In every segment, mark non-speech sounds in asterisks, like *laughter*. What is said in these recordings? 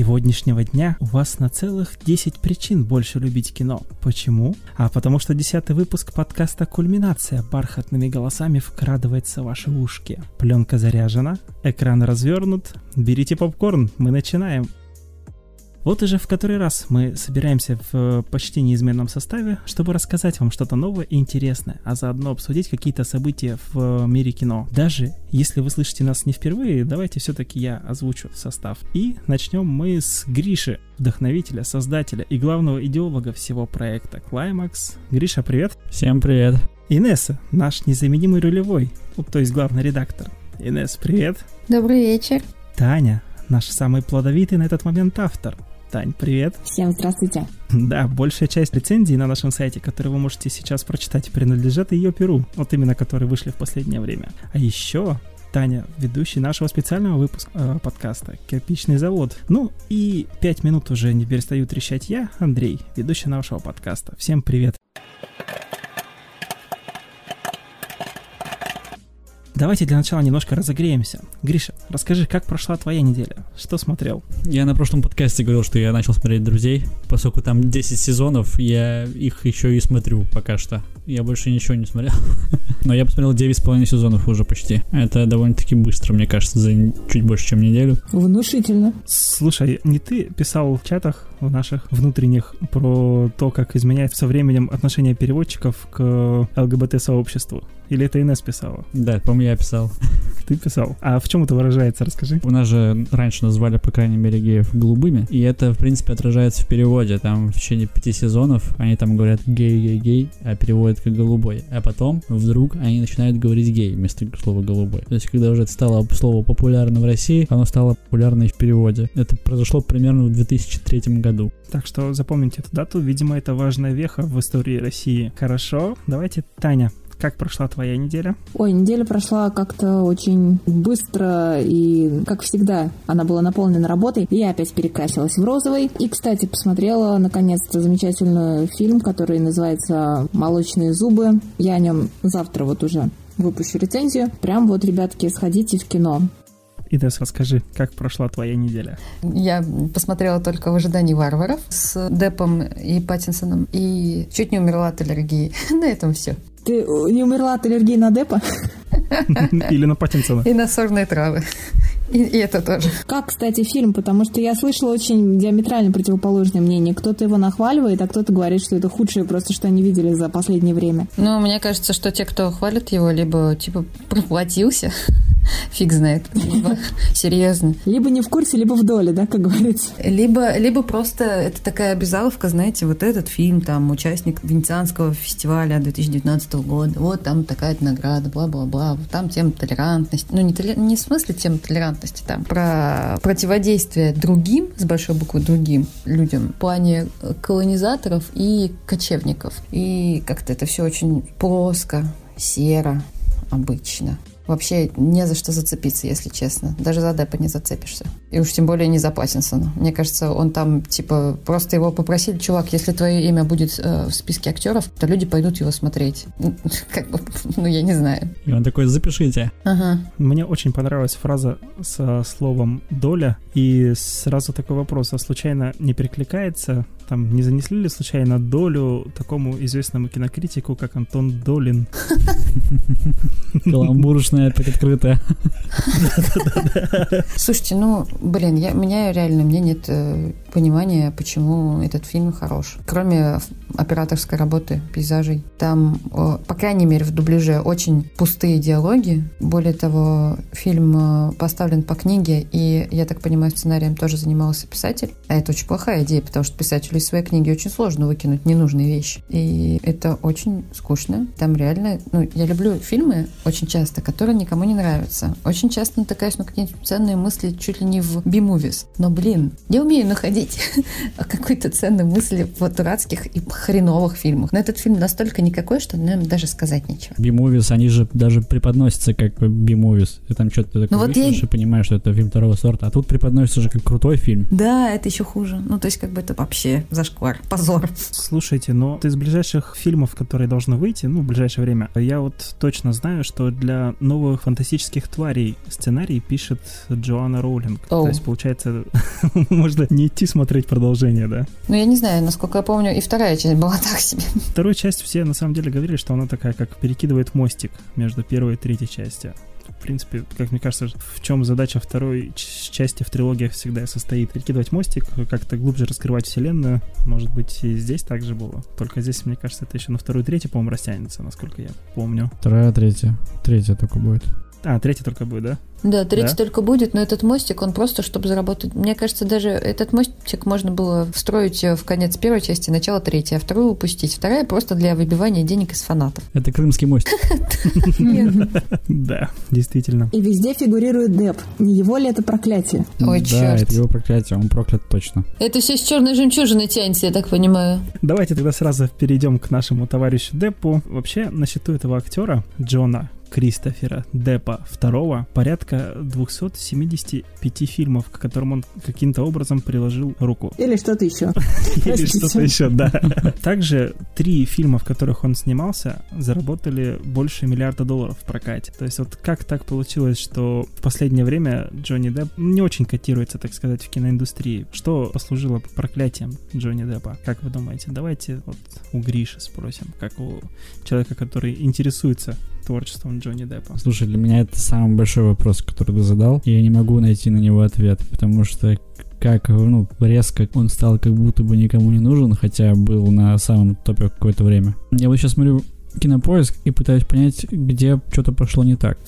сегодняшнего дня у вас на целых 10 причин больше любить кино. Почему? А потому что десятый выпуск подкаста «Кульминация» бархатными голосами вкрадывается в ваши ушки. Пленка заряжена, экран развернут, берите попкорн, мы начинаем. Вот уже в который раз мы собираемся в э, почти неизменном составе, чтобы рассказать вам что-то новое и интересное, а заодно обсудить какие-то события в мире кино. Даже если вы слышите нас не впервые, давайте все-таки я озвучу состав. И начнем мы с Гриши, вдохновителя, создателя и главного идеолога всего проекта Climax. Гриша, привет! Всем привет! Инесса, наш незаменимый рулевой, ну, то есть главный редактор. Инесс, привет! Добрый вечер! Таня, наш самый плодовитый на этот момент автор. Тань, привет. Всем здравствуйте. Да, большая часть рецензий на нашем сайте, которые вы можете сейчас прочитать, принадлежат ее перу, вот именно которые вышли в последнее время. А еще Таня, ведущий нашего специального выпуска э, подкаста «Кирпичный завод». Ну и пять минут уже не перестаю трещать я, Андрей, ведущий нашего подкаста. Всем привет. Давайте для начала немножко разогреемся. Гриша, расскажи, как прошла твоя неделя? Что смотрел? Я на прошлом подкасте говорил, что я начал смотреть «Друзей». Поскольку там 10 сезонов, я их еще и смотрю пока что. Я больше ничего не смотрел. *laughs* Но я посмотрел 9,5 сезонов уже почти. Это довольно-таки быстро, мне кажется, за чуть больше, чем неделю. Внушительно. Слушай, не ты писал в чатах в наших внутренних про то, как изменяется со временем отношение переводчиков к ЛГБТ-сообществу? Или это Инесс писала? Да, по-моему, я писал. Ты писал. А в чем это выражается? Расскажи. У нас же раньше называли, по крайней мере, геев голубыми, и это, в принципе, отражается в переводе. Там в течение пяти сезонов они там говорят гей-гей-гей, а переводят как голубой. А потом вдруг они начинают говорить гей вместо слова голубой. То есть, когда уже это стало слово популярно в России, оно стало популярно и в переводе. Это произошло примерно в 2003 году. Так что запомните эту дату. Видимо, это важная веха в истории России. Хорошо. Давайте, Таня, как прошла твоя неделя? Ой, неделя прошла как-то очень быстро и, как всегда, она была наполнена работой. И я опять перекрасилась в розовый. И, кстати, посмотрела, наконец-то, замечательный фильм, который называется «Молочные зубы». Я о нем завтра вот уже выпущу рецензию. Прям вот, ребятки, сходите в кино. Идес, расскажи, как прошла твоя неделя? Я посмотрела только «В ожидании варваров» с Депом и Паттинсоном и чуть не умерла от аллергии. *laughs* На этом все. Ты не умерла от аллергии на Депа? Или на Паттинсона? И на сорные травы. И, и это тоже. Как, кстати, фильм? Потому что я слышала очень диаметрально противоположное мнение. Кто-то его нахваливает, а кто-то говорит, что это худшее просто, что они видели за последнее время. Ну, мне кажется, что те, кто хвалит его, либо, типа, проплатился, *laughs* фиг знает, либо *laughs* серьезно. Либо не в курсе, либо в доле, да, как говорится. Либо, либо просто это такая обязаловка, знаете, вот этот фильм, там, участник Венецианского фестиваля 2019 года, вот там такая-то награда, бла-бла-бла, там тема толерантности. Ну, не, толер... не в смысле тема толерантности, там, про противодействие другим, с большой буквы другим людям, в плане колонизаторов и кочевников. И как-то это все очень плоско, серо, обычно вообще не за что зацепиться, если честно. Даже за Деппа не зацепишься. И уж тем более не за Паттинсона. Мне кажется, он там, типа, просто его попросили, чувак, если твое имя будет э, в списке актеров, то люди пойдут его смотреть. *laughs* Как бы, ну, я не знаю. И он такой, запишите. Ага. Мне очень понравилась фраза со словом «доля», и сразу такой вопрос, а случайно не перекликается там не занесли ли случайно долю такому известному кинокритику, как Антон Долин? Каламбуршная опять открытая. Слушайте, ну, блин, я, меня реально, мне нет э, понимания, почему этот фильм хорош. Кроме операторской работы, пейзажей. Там, по крайней мере, в дубляже очень пустые диалоги. Более того, фильм э, поставлен по книге, и, я так понимаю, сценарием тоже занимался писатель. А это очень плохая идея, потому что писателю из своей книги очень сложно выкинуть ненужные вещи. И это очень скучно. Там реально... Ну, я люблю фильмы очень часто, которые никому не нравятся. Очень часто натыкаюсь на какие-нибудь ценные мысли чуть ли не в би-мувис. Но, блин, я умею находить *laughs* какой-то ценной мысли в дурацких и хреновых фильмах. Но этот фильм настолько никакой, что нам даже сказать нечего. Би-мувис, они же даже преподносятся как би-мувис. Ты там что-то такое ну, вот я... и понимаешь, что это фильм второго сорта. А тут преподносится же как крутой фильм. Да, это еще хуже. Ну, то есть, как бы это вообще зашквар, позор. Слушайте, но из ближайших фильмов, которые должны выйти, ну, в ближайшее время, я вот точно знаю, что для новых фантастических тварей сценарий пишет Джоанна Роулинг. Оу. То есть, получается, *laughs* можно не идти смотреть продолжение, да? Ну, я не знаю, насколько я помню, и вторая часть была *laughs* так себе. Вторую часть все на самом деле говорили, что она такая, как перекидывает мостик между первой и третьей частью. В принципе, как мне кажется, в чем задача второй части в трилогиях всегда состоит. Перекидывать мостик, как-то глубже раскрывать вселенную. Может быть, и здесь так же было. Только здесь, мне кажется, это еще на вторую третью, по-моему, растянется, насколько я помню. Вторая, третья. Третья только будет. А, третья только будет, да? Да, третий Да? только будет, но этот мостик, он просто, чтобы заработать... Мне кажется, даже этот мостик можно было встроить э, в конец первой части, начало третьей, а вторую упустить. Вторая просто для выбивания денег из фанатов. Это крымский мост. *laughs* Да, действительно. И везде фигурирует Деп. Не его ли это проклятие? Ой, да, это его проклятие, он проклят точно. Это все с черной жемчужины тянется, я так понимаю. Давайте тогда сразу перейдем к нашему товарищу Деппу. Вообще, на счету этого актера, Джона Кристофера Деппа II, порядка 275 фильмов, к которым он каким-то образом приложил руку. *laughs* Или что-то еще? Или что-то еще, да. *laughs* Также три фильма, в которых он снимался, заработали больше миллиарда долларов в прокате. То есть вот как так получилось, что в последнее время Джонни Депп не очень котируется, так сказать, в киноиндустрии? Что послужило проклятием Джонни Деппа? Как вы думаете? Давайте вот у Гриши спросим, как у человека, который интересуется творчеством Джонни Деппа. Слушай, для меня это самый большой вопрос, который ты задал, и я не могу найти на него ответ, потому что как, ну, резко он стал как будто бы никому не нужен, хотя был на самом топе какое-то время. Я вот сейчас смотрю кинопоиск и пытаюсь понять, где что-то пошло не так.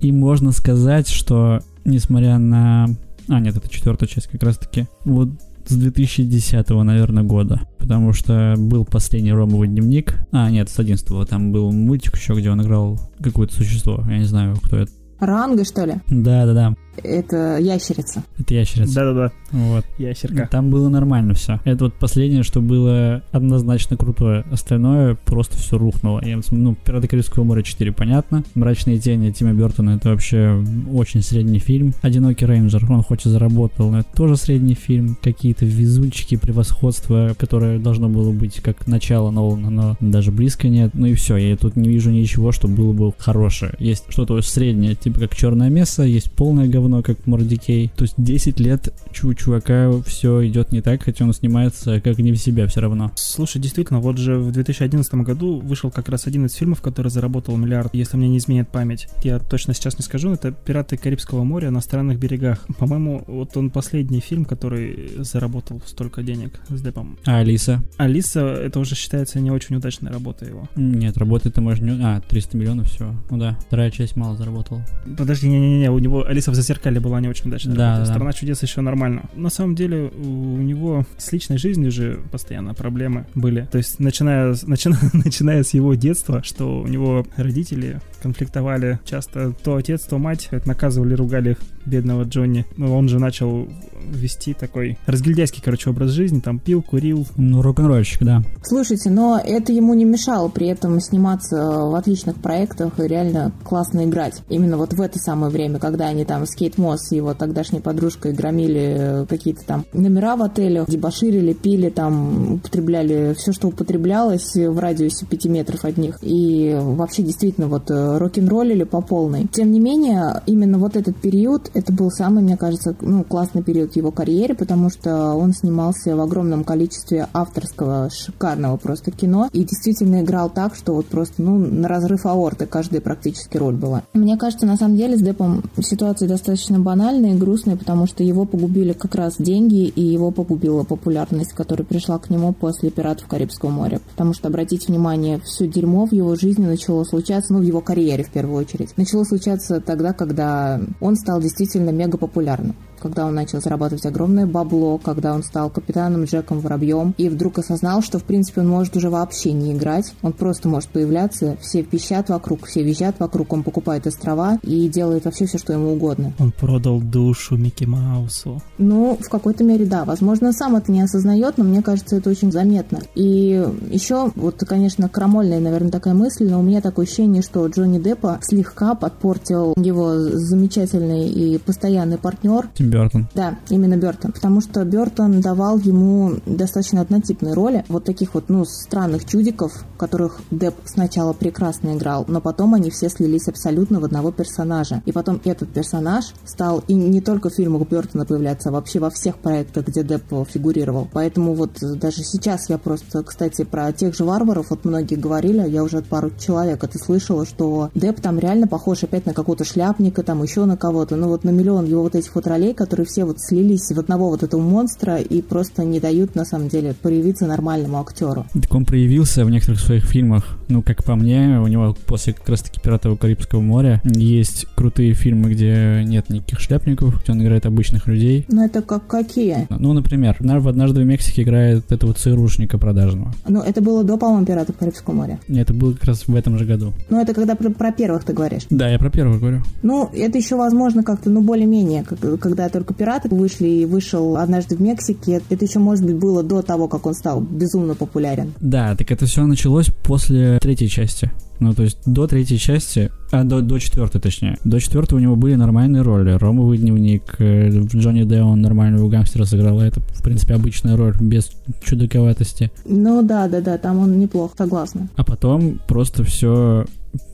И можно сказать, что несмотря на... А, нет, это четвертая часть как раз-таки. Вот с 2010, наверное, года. Потому что был последний Ромовый дневник. А, нет, с 11 Там был мультик еще, где он играл какое-то существо. Я не знаю, кто это. Ранга, что ли? Да-да-да, Это ящерица. это ящерица. Да-да-да, Вот. ящерка. Там было нормально все. Это вот последнее, что было однозначно крутое. Остальное просто все рухнуло. Я, ну, «Пираты Карибского моря 4» понятно. «Мрачные тени» Тима Бертона это вообще очень средний фильм. «Одинокий рейнджер», он хоть и заработал, но это тоже средний фильм. Какие-то везунчики, превосходство, которое должно было быть как начало Нолана, но даже близко нет. Ну и все, я тут не вижу ничего, что было бы хорошее. Есть что-то среднее, типа как «Черное место», есть полное говно, как «Мордикей». То есть 10 лет чу чувака все идет не так, хотя он снимается как не в себя все равно. Слушай, действительно, вот же в 2011 году вышел как раз один из фильмов, который заработал миллиард, если мне не изменит память. Я точно сейчас не скажу, это «Пираты Карибского моря на странных берегах». По-моему, вот он последний фильм, который заработал столько денег с Депом. А Алиса? Алиса, это уже считается не очень удачной работой его. Нет, работает-то может не... А, 300 миллионов всего. Ну да, вторая часть мало заработала. Подожди, не-не-не, у него Алиса в зазеркале была не очень удачной Да, да. Страна чудес еще нормально. На самом деле, у него с личной жизнью же постоянно проблемы были. То есть, начиная, с- начина- *laughs* начиная с его детства, что у него родители конфликтовали часто. То отец, то мать наказывали, ругали бедного Джонни. Ну, он же начал вести такой разгильдяйский, короче, образ жизни. Там пил, курил. Ну, рок-н-ролльщик, да. Слушайте, но это ему не мешало при этом сниматься в отличных проектах и реально классно играть. Именно вот в это самое время, когда они там с Кейт Мосс и его тогдашней подружкой громили э, какие-то там номера в отелях, дебоширили, пили там, употребляли все, что употреблялось в радиусе 5 метров от них. И вообще действительно вот э, рок-н-роллили по полной. Тем не менее, именно вот этот период, это был самый, мне кажется, ну, классный период его карьере, потому что он снимался в огромном количестве авторского, шикарного просто кино и действительно играл так, что вот просто, ну, на разрыв аорты каждая практически роль была. Мне кажется, на самом деле с Депом ситуация достаточно банальная и грустная, потому что его погубили как раз деньги, и его погубила популярность, которая пришла к нему после «Пиратов Карибского моря». Потому что, обратите внимание, все дерьмо в его жизни начало случаться, ну, в его карьере в первую очередь, начало случаться тогда, когда он стал действительно мега популярным когда он начал зарабатывать огромное бабло, когда он стал капитаном Джеком Воробьем и вдруг осознал, что в принципе он может уже вообще не играть, он просто может появляться, все пищат вокруг, все визжат вокруг, он покупает острова и делает вообще все, что ему угодно. Он продал душу Микки Маусу. Ну, в какой-то мере, да. Возможно, сам это не осознает, но мне кажется, это очень заметно. И еще, вот, конечно, крамольная, наверное, такая мысль, но у меня такое ощущение, что Джонни Деппа слегка подпортил его замечательный и постоянный партнер Тим Бертон. Да, именно Бертон. Потому что Бертон давал ему достаточно однотипные роли. Вот таких вот, ну, странных чудиков, которых Депп сначала прекрасно играл, но потом они все слились абсолютно в одного персонажа. И потом этот персонаж стал и не только в фильмах Бертона появляться, а вообще во всех проектах, где Депп фигурировал. Поэтому вот даже сейчас я просто, кстати, про тех же варваров, вот многие говорили, я уже от пару человек это слышала, что Депп там реально похож опять на какого-то шляпника, там еще на кого-то, ну вот на миллион его вот этих вот ролей, которые все вот слились в одного вот этого монстра и просто не дают, на самом деле, проявиться нормальному актеру. Так он проявился в некоторых своих фильмах. Ну, как по мне, у него после как раз-таки «Пиратов Карибского моря» есть крутые фильмы, где нет никаких шляпников, где он играет обычных людей. Ну, это как какие? Ну, например, в «Однажды в Мексике» играет этого ЦРУшника продажного. Ну, это было до, по-моему, «Пиратов Карибского моря». Нет, это было как раз в этом же году. Ну, это когда про, про первых ты говоришь. Да, я про первых говорю. Ну, это еще возможно как-то, ну, более-менее, когда только «Пираты» вышли и вышел «Однажды в Мексике», это еще, может быть, было до того, как он стал безумно популярен. Да, так это все началось после третьей части. Ну, то есть до третьей части, а до, до четвертой, точнее. До четвертой у него были нормальные роли. Ромовый дневник, э, Джонни Де он нормального гангстера сыграл. Это, в принципе, обычная роль, без чудаковатости. Ну да, да, да, там он неплох, согласна. А потом просто все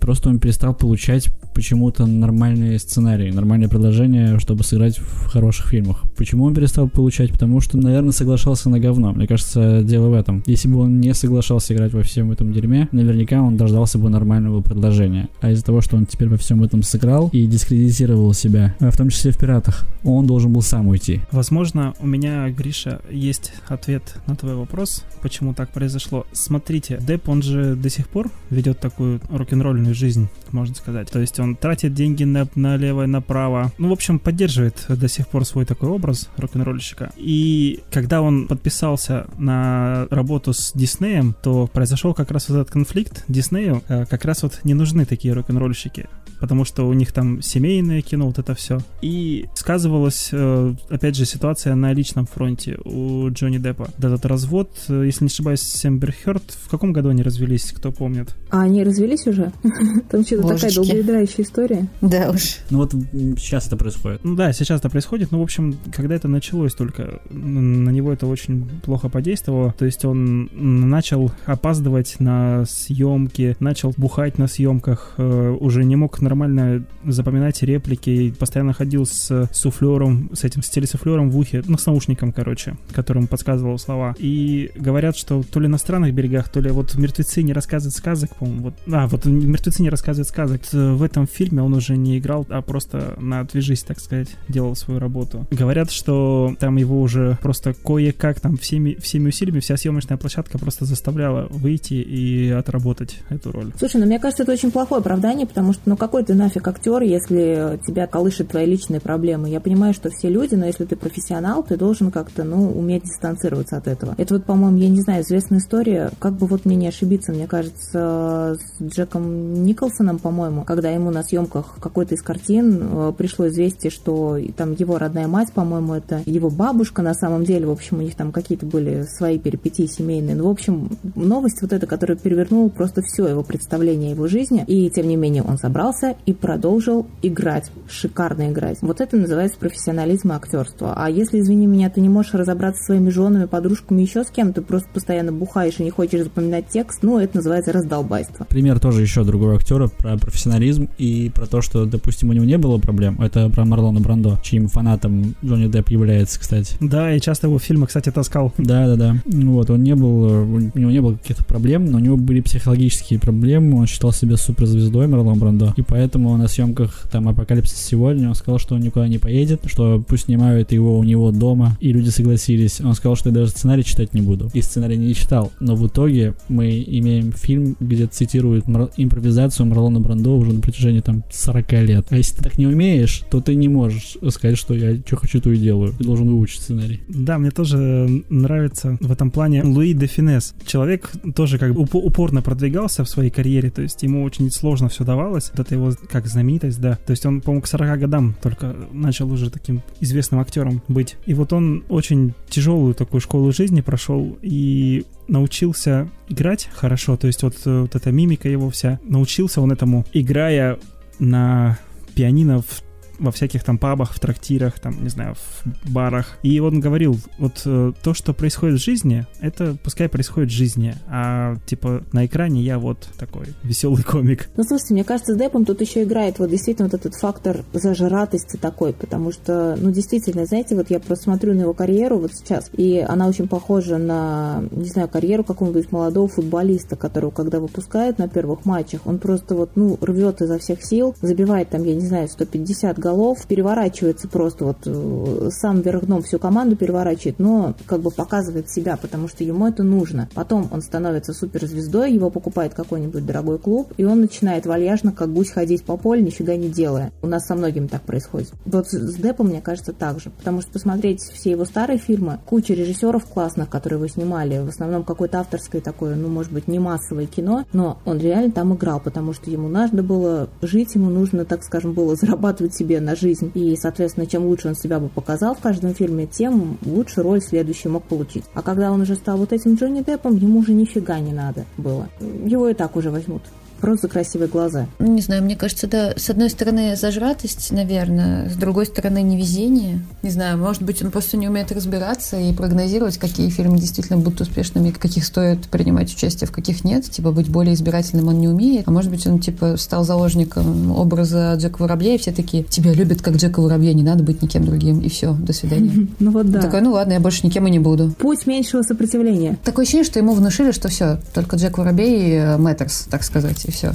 просто он перестал получать почему-то нормальные сценарии, нормальные предложения, чтобы сыграть в хороших фильмах. Почему он перестал получать? Потому что, наверное, соглашался на говно. Мне кажется, дело в этом. Если бы он не соглашался играть во всем этом дерьме, наверняка он дождался бы нормального предложения. А из-за того, что он теперь во всем этом сыграл и дискредитировал себя, в том числе в «Пиратах», он должен был сам уйти. Возможно, у меня, Гриша, есть ответ на твой вопрос, почему так произошло. Смотрите, Деп, он же до сих пор ведет такую рок-н-ролльную жизнь, можно сказать. То есть он тратит деньги на, налево и направо. Ну, в общем, поддерживает до сих пор свой такой образ рок-н-ролльщика. И когда он подписался на работу с Диснеем, то произошел как раз этот конфликт. Диснею э, как раз вот не нужны такие рок-н-ролльщики потому что у них там семейное кино, вот это все. И сказывалась, э, опять же, ситуация на личном фронте у Джонни Деппа. Этот развод, э, если не ошибаюсь, с Эмбер Хёрд, в каком году они развелись, кто помнит? А они развелись уже? *laughs* Там что-то такая долгоиграющая история. Да уж. Ну вот сейчас это происходит. Ну да, сейчас это происходит, но, в общем, когда это началось только, на него это очень плохо подействовало. То есть он начал опаздывать на съемки, начал бухать на съемках, э, уже не мог нормально запоминать реплики, постоянно ходил с суфлером, с этим, с телесуфлером в ухе, ну, с наушником, короче, которым подсказывал слова. И говорят, что то ли на странных берегах, то ли вот мертвецы не рассказывают сказок, по-моему, вот, а, вот мертвецы не рассказывают сказок. В этом фильме он уже не играл, а просто на отвяжись, так сказать, делал свою работу. Говорят, что там его уже просто кое-как там всеми, всеми усилиями вся съемочная площадка просто заставляла выйти и отработать эту роль. Слушай, ну мне кажется, это очень плохое оправдание, потому что, ну какой какой ты нафиг актер, если тебя колышет твои личные проблемы? Я понимаю, что все люди, но если ты профессионал, ты должен как-то, ну, уметь дистанцироваться от этого. Это вот, по-моему, я не знаю, известная история, как бы вот мне не ошибиться, мне кажется, с Джеком Николсоном, по-моему, когда ему на съемках какой-то из картин э, пришло известие, что там его родная мать, по-моему, это его бабушка на самом деле, в общем, у них там какие-то были свои перипетии семейные. Ну, в общем, новость вот эта, которая перевернула просто все его представление о его жизни, и тем не менее он собрался, вернулся и продолжил играть, шикарно играть. Вот это называется профессионализм и актерство. А если, извини меня, ты не можешь разобраться со своими женами, подружками, еще с кем, ты просто постоянно бухаешь и не хочешь запоминать текст, ну, это называется раздолбайство. Пример тоже еще другого актера про профессионализм и про то, что, допустим, у него не было проблем. Это про Марлона Брандо, чьим фанатом Джонни Депп является, кстати. Да, и часто его в фильмы, кстати, таскал. Да, да, да. Вот, он не был, у него не было каких-то проблем, но у него были психологические проблемы, он считал себя суперзвездой Марлон Брандо, и поэтому на съемках там «Апокалипсис сегодня» он сказал, что он никуда не поедет, что пусть снимают его у него дома, и люди согласились. Он сказал, что я даже сценарий читать не буду. И сценарий не читал. Но в итоге мы имеем фильм, где цитируют мар- импровизацию Марлона Брандо уже на протяжении там 40 лет. А если ты так не умеешь, то ты не можешь сказать, что я что хочу, то и делаю. Ты должен выучить сценарий. Да, мне тоже нравится в этом плане Луи де Финес. Человек тоже как бы упорно продвигался в своей карьере, то есть ему очень сложно все давалось. Вот это его как знаменитость, да. То есть он, по-моему, к 40 годам только начал уже таким известным актером быть. И вот он очень тяжелую такую школу жизни прошел и научился играть хорошо, то есть вот, вот эта мимика его вся, научился он этому, играя на пианино в во всяких там пабах, в трактирах, там, не знаю, в барах. И он говорил, вот э, то, что происходит в жизни, это пускай происходит в жизни, а типа на экране я вот такой веселый комик. Ну, слушайте, мне кажется, с Депом тут еще играет вот действительно вот этот фактор зажиратости такой, потому что, ну, действительно, знаете, вот я просто смотрю на его карьеру вот сейчас, и она очень похожа на, не знаю, карьеру какого-нибудь молодого футболиста, которого, когда выпускают на первых матчах, он просто вот, ну, рвет изо всех сил, забивает там, я не знаю, 150 голов, переворачивается просто вот э, сам вверх дном всю команду переворачивает, но как бы показывает себя, потому что ему это нужно. Потом он становится суперзвездой, его покупает какой-нибудь дорогой клуб, и он начинает вальяжно, как гусь, ходить по полю, нифига не делая. У нас со многими так происходит. Вот с Депом, мне кажется, так же. Потому что посмотреть все его старые фильмы, куча режиссеров классных, которые его снимали, в основном какое-то авторское такое, ну, может быть, не массовое кино, но он реально там играл, потому что ему надо было жить, ему нужно, так скажем, было зарабатывать себе на жизнь. И, соответственно, чем лучше он себя бы показал в каждом фильме, тем лучше роль следующий мог получить. А когда он уже стал вот этим Джонни Деппом, ему уже нифига не надо было. Его и так уже возьмут. Просто красивые глаза. Ну, не знаю, мне кажется, да, с одной стороны зажратость, наверное, с другой стороны невезение. Не знаю, может быть, он просто не умеет разбираться и прогнозировать, какие фильмы действительно будут успешными, каких стоит принимать участие, в каких нет. Типа быть более избирательным он не умеет. А может быть, он типа стал заложником образа Джека Воробья, и все такие, тебя любят как Джека Воробья, не надо быть никем другим. И все, до свидания. *laughs* Ну вот да. Такой, ну ладно, я больше никем и не буду. Путь меньшего сопротивления. Такое ощущение, что ему внушили, что все, только Джек Воробей Мэттерс, так сказать, и все.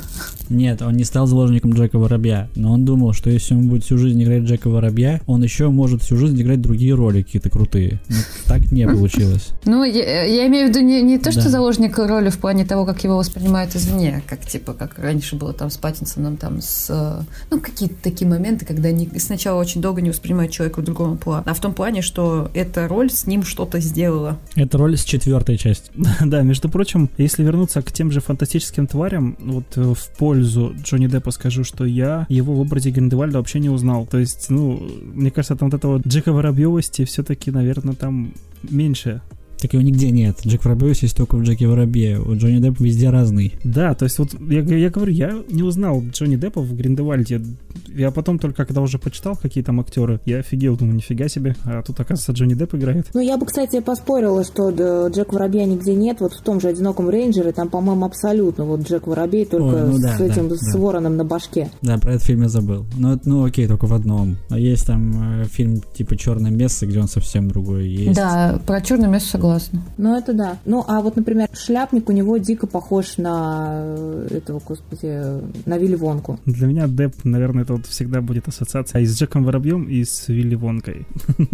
Нет, он не стал заложником Джека Воробья, но он думал, что если он будет всю жизнь играть Джека Воробья, он еще может всю жизнь играть другие роли какие-то крутые. Но так не получилось. *laughs* Ну, я, я имею в виду не, не то, что да. заложник роли в плане того, как его воспринимают извне, как типа, как раньше было там с Паттинсоном, там с... Ну, какие-то такие моменты, когда они сначала очень долго не воспринимают человека в другом плане, а в том плане, что эта роль с ним что-то сделала. Это роль с четвертой части. *laughs* да, между прочим, если вернуться к тем же фантастическим тварям, вот э, в пользу Джонни Деппа скажу, что я его в образе Гриндевальда вообще не узнал. То есть, ну, мне кажется, там вот этого Джека Воробьевости все-таки, наверное, там меньше так его нигде нет. Джек Воробьев есть только в Джеке Воробье. У Джонни Депп везде разный. Да, то есть вот я, я говорю, я не узнал Джонни Деппа в Гриндевальде. Я потом только, когда уже почитал, какие там актеры, я офигел, думаю, нифига себе. А тут, оказывается, Джонни Депп играет. Ну, я бы, кстати, поспорила, что Джек Воробья нигде нет. Вот в том же «Одиноком рейнджере» там, по-моему, абсолютно вот Джек Воробей только Ой, ну, да, с этим, да, с да. вороном на башке. Да, про этот фильм я забыл. Ну, ну окей, только в одном. А есть там э, фильм типа «Черное место», где он совсем другой. Есть. Да, про «Черное место» согласна. Ну, это да. Ну, а вот, например, шляпник у него дико похож на э, этого, господи, на Вилли Вонку. Для меня Деп, наверное, это вот всегда будет ассоциация и с Джеком Воробьем, и с Вилли Вонкой. *laughs*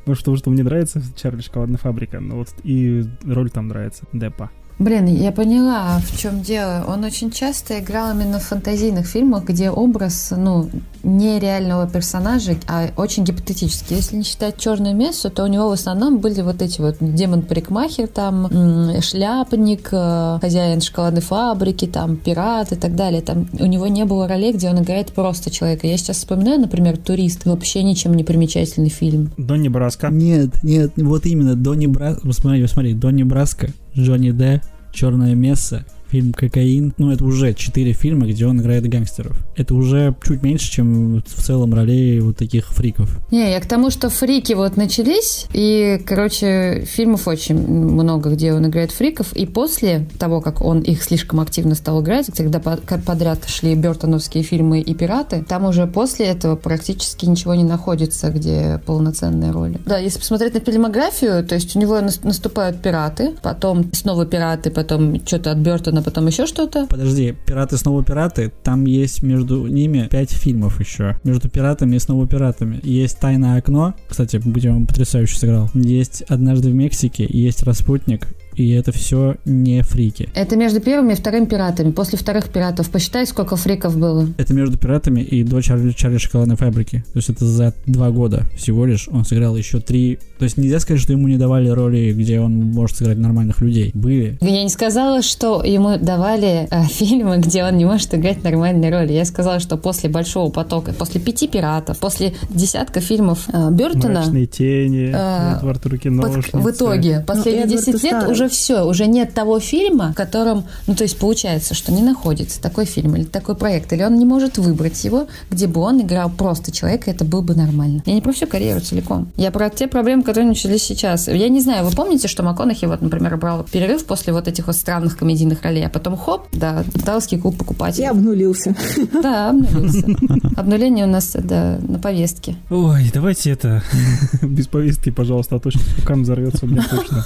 Потому что, что мне нравится Чарли Шоколадная фабрика, но вот и роль там нравится Деппа. Блин, я поняла, в чем дело. Он очень часто играл именно в фантазийных фильмах, где образ, ну, не реального персонажа, а очень гипотетический. Если не считать черное место, то у него в основном были вот эти вот демон-парикмахер, там, шляпник, э, хозяин шоколадной фабрики, там, пират и так далее. Там у него не было ролей, где он играет просто человека. Я сейчас вспоминаю, например, «Турист», вообще ничем не примечательный фильм. Донни Браско. Нет, нет, вот именно Донни Браско. Смотри, смотри, Донни Браско Джонни Д, Черное место, фильм «Кокаин». Ну, это уже четыре фильма, где он играет гангстеров. Это уже чуть меньше, чем в целом ролей вот таких фриков. Не, я к тому, что фрики вот начались, и, короче, фильмов очень много, где он играет фриков, и после того, как он их слишком активно стал играть, когда подряд шли бертоновские фильмы и «Пираты», там уже после этого практически ничего не находится, где полноценные роли. Да, если посмотреть на фильмографию, то есть у него наступают «Пираты», потом снова «Пираты», потом что-то от Бертона потом еще что-то. Подожди, «Пираты снова пираты», там есть между ними пять фильмов еще. Между «Пиратами» и снова «Пиратами». Есть «Тайное окно», кстати, будем потрясающе сыграл. Есть «Однажды в Мексике», есть «Распутник», и это все не фрики. Это между первыми и вторыми пиратами. После вторых пиратов посчитай, сколько фриков было. Это между пиратами и до Чарли, Чарли Шоколадной фабрики. То есть это за два года всего лишь он сыграл еще три. То есть нельзя сказать, что ему не давали роли, где он может сыграть нормальных людей. Были. Я не сказала, что ему давали э, *laughs* фильмы, где он не может играть нормальные роли. Я сказала, что после большого потока, после пяти пиратов, после десятка фильмов э, Бертона... Мрачные тени, э, Эдвард Руки под, В итоге, последние ну, 10 лет уже уже все, уже нет того фильма, в котором, ну, то есть получается, что не находится такой фильм или такой проект, или он не может выбрать его, где бы он играл просто человека, и это было бы нормально. Я не про всю карьеру целиком. Я про те проблемы, которые начались сейчас. Я не знаю, вы помните, что МакКонахи, вот, например, брал перерыв после вот этих вот странных комедийных ролей, а потом хоп, да, Далласский клуб покупателей. И обнулился. Да, обнулился. Обнуление у нас, да, на повестке. Ой, давайте это *laughs* без повестки, пожалуйста, а то сейчас взорвется у меня точно.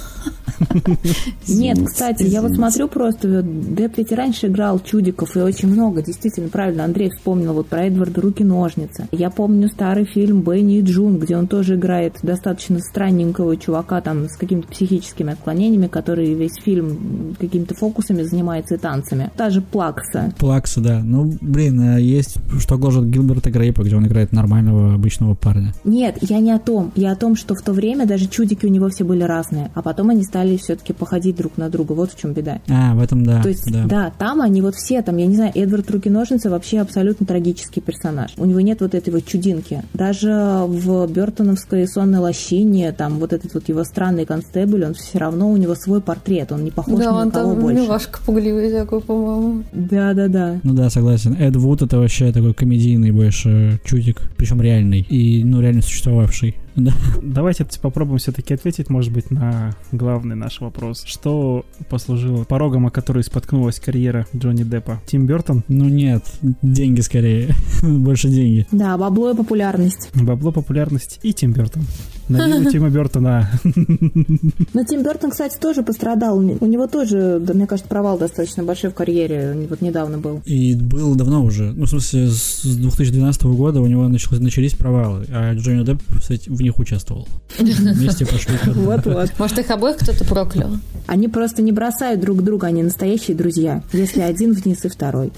Нет, кстати, я вот смотрю просто, Деп ведь и раньше играл чудиков и очень много, действительно, правильно, Андрей вспомнил вот про Эдварда Руки-ножницы. Я помню старый фильм Бенни и Джун, где он тоже играет достаточно странненького чувака там с какими-то психическими отклонениями, который весь фильм какими-то фокусами занимается и танцами. Та же Плакса. Плакса, да. Ну, блин, а есть что гложет Гилберта Грейпа, где он играет нормального обычного парня. Нет, я не о том. Я о том, что в то время даже чудики у него все были разные, а потом они стали все-таки походить друг на друга. Вот в чем беда. А, в этом да. То есть, да. да, там они вот все, там, я не знаю, Эдвард Руки-ножницы вообще абсолютно трагический персонаж. У него нет вот этой вот чудинки. Даже в Бертоновской сонной лощине, там вот этот вот его странный констебль, он все равно у него свой портрет, он не похож Да, ни на он кого там больше. милашка пугливый такой, по-моему. Да, да, да. Ну да, согласен. Эд Вуд это вообще такой комедийный больше чудик, причем реальный и, ну, реально существовавший. Да. *laughs* Давайте попробуем все-таки ответить, может быть, на главный наш вопрос. Что послужило порогом, о который споткнулась карьера Джонни Деппа? Тим Бертон? Ну нет, деньги скорее. *laughs* Больше деньги. Да, бабло и популярность. Бабло, популярность и Тим Бертон. На виллу Тима Бертона. *laughs* Но Тим Бертон, кстати, тоже пострадал. У него тоже, да, мне кажется, провал достаточно большой в карьере. Вот недавно был. И был давно уже. Ну, в смысле, с 2012 года у него начались провалы, а Джонни Депп кстати, в них участвовал. Вместе пошли. Вот-вот. Может, их обоих кто-то проклял? Они просто не бросают друг друга, они настоящие друзья. Если один вниз и второй.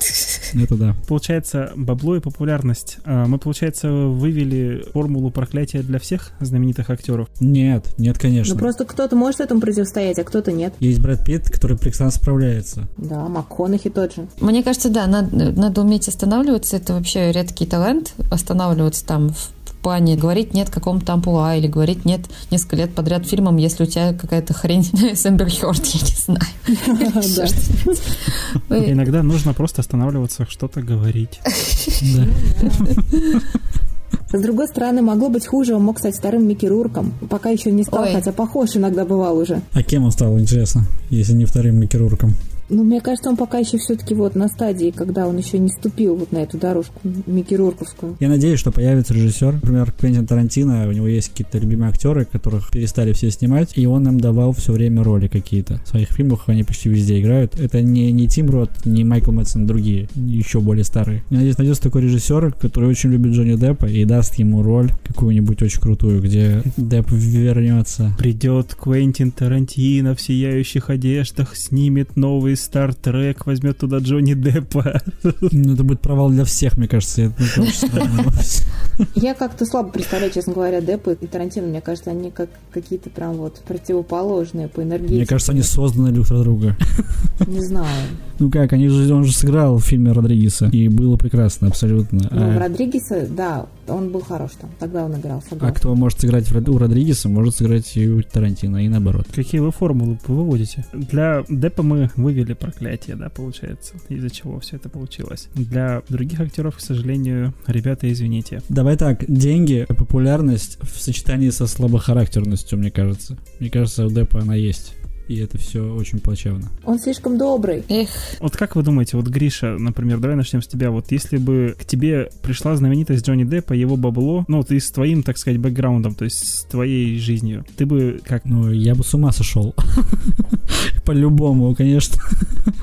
Это да. Получается, бабло и популярность. А, Мы, получается, вывели формулу проклятия для всех знаменитых актеров. Нет, нет, конечно. Ну просто кто-то может этому противостоять, а кто-то нет. Есть Брэд Питт, который прекрасно справляется. Да, МакКонахи тот же. Мне кажется, да, надо, надо уметь останавливаться. Это вообще редкий талант. Останавливаться там в плане говорить нет какому-то амплуа или говорить нет несколько лет подряд фильмам, если у тебя какая-то хрень *laughs* с Эмбер Хёрд, я не знаю. *laughs* *laughs* Иногда нужно просто останавливаться, что-то говорить. Да. С другой стороны, могло быть хуже, он мог стать вторым Микки Рурком. Пока еще не стал, Ой. хотя похож иногда бывал уже. А кем он стал, интересно, если не вторым Микерурком? Но мне кажется, он пока еще все-таки вот на стадии, когда он еще не ступил вот на эту дорожку Микки Рурковскую. Я надеюсь, что появится режиссер. Например, Квентин Тарантино, у него есть какие-то любимые актеры, которых перестали все снимать, и он им давал все время роли какие-то. В своих фильмах они почти везде играют. Это не, не Тим Рот, не Майкл Мэтсон, другие, еще более старые. Я надеюсь, найдется такой режиссер, который очень любит Джонни Деппа и даст ему роль какую-нибудь очень крутую, где Депп вернется. Придет Квентин Тарантино в сияющих одеждах, снимет новый Стартрек, возьмет туда Джонни Деппа. Ну, это будет провал для всех, мне кажется. Я как-то слабо представляю, честно говоря, Деппа и Тарантино. Мне кажется, они как какие-то прям вот противоположные по энергии. Мне кажется, они созданы друг для друга. Не знаю. Ну как, они же, он же сыграл в фильме Родригеса, и было прекрасно, абсолютно. Ну, в А, Родригеса, да, он был хорош там. Тогда он играл, а согласна. кто может сыграть в у Родригеса, может сыграть и у Тарантино, и наоборот. Какие вы формулы выводите? Для Деппа мы вывели проклятие, да, получается, из-за чего все это получилось. Для других актеров, к сожалению, ребята, извините. Давай так, деньги, популярность в сочетании со слабохарактерностью, мне кажется. Мне кажется, у Деппа она есть. И это все очень плачевно. Он слишком добрый. Эх, Вот как вы думаете, вот Гриша, например, давай начнем с тебя. Вот если бы к тебе пришла знаменитость Джонни Деппа, его бабло, ну, ты с твоим, так сказать, бэкграундом, то есть с твоей жизнью, ты бы как Ну, я бы с ума сошел. *laughs* По-любому, конечно.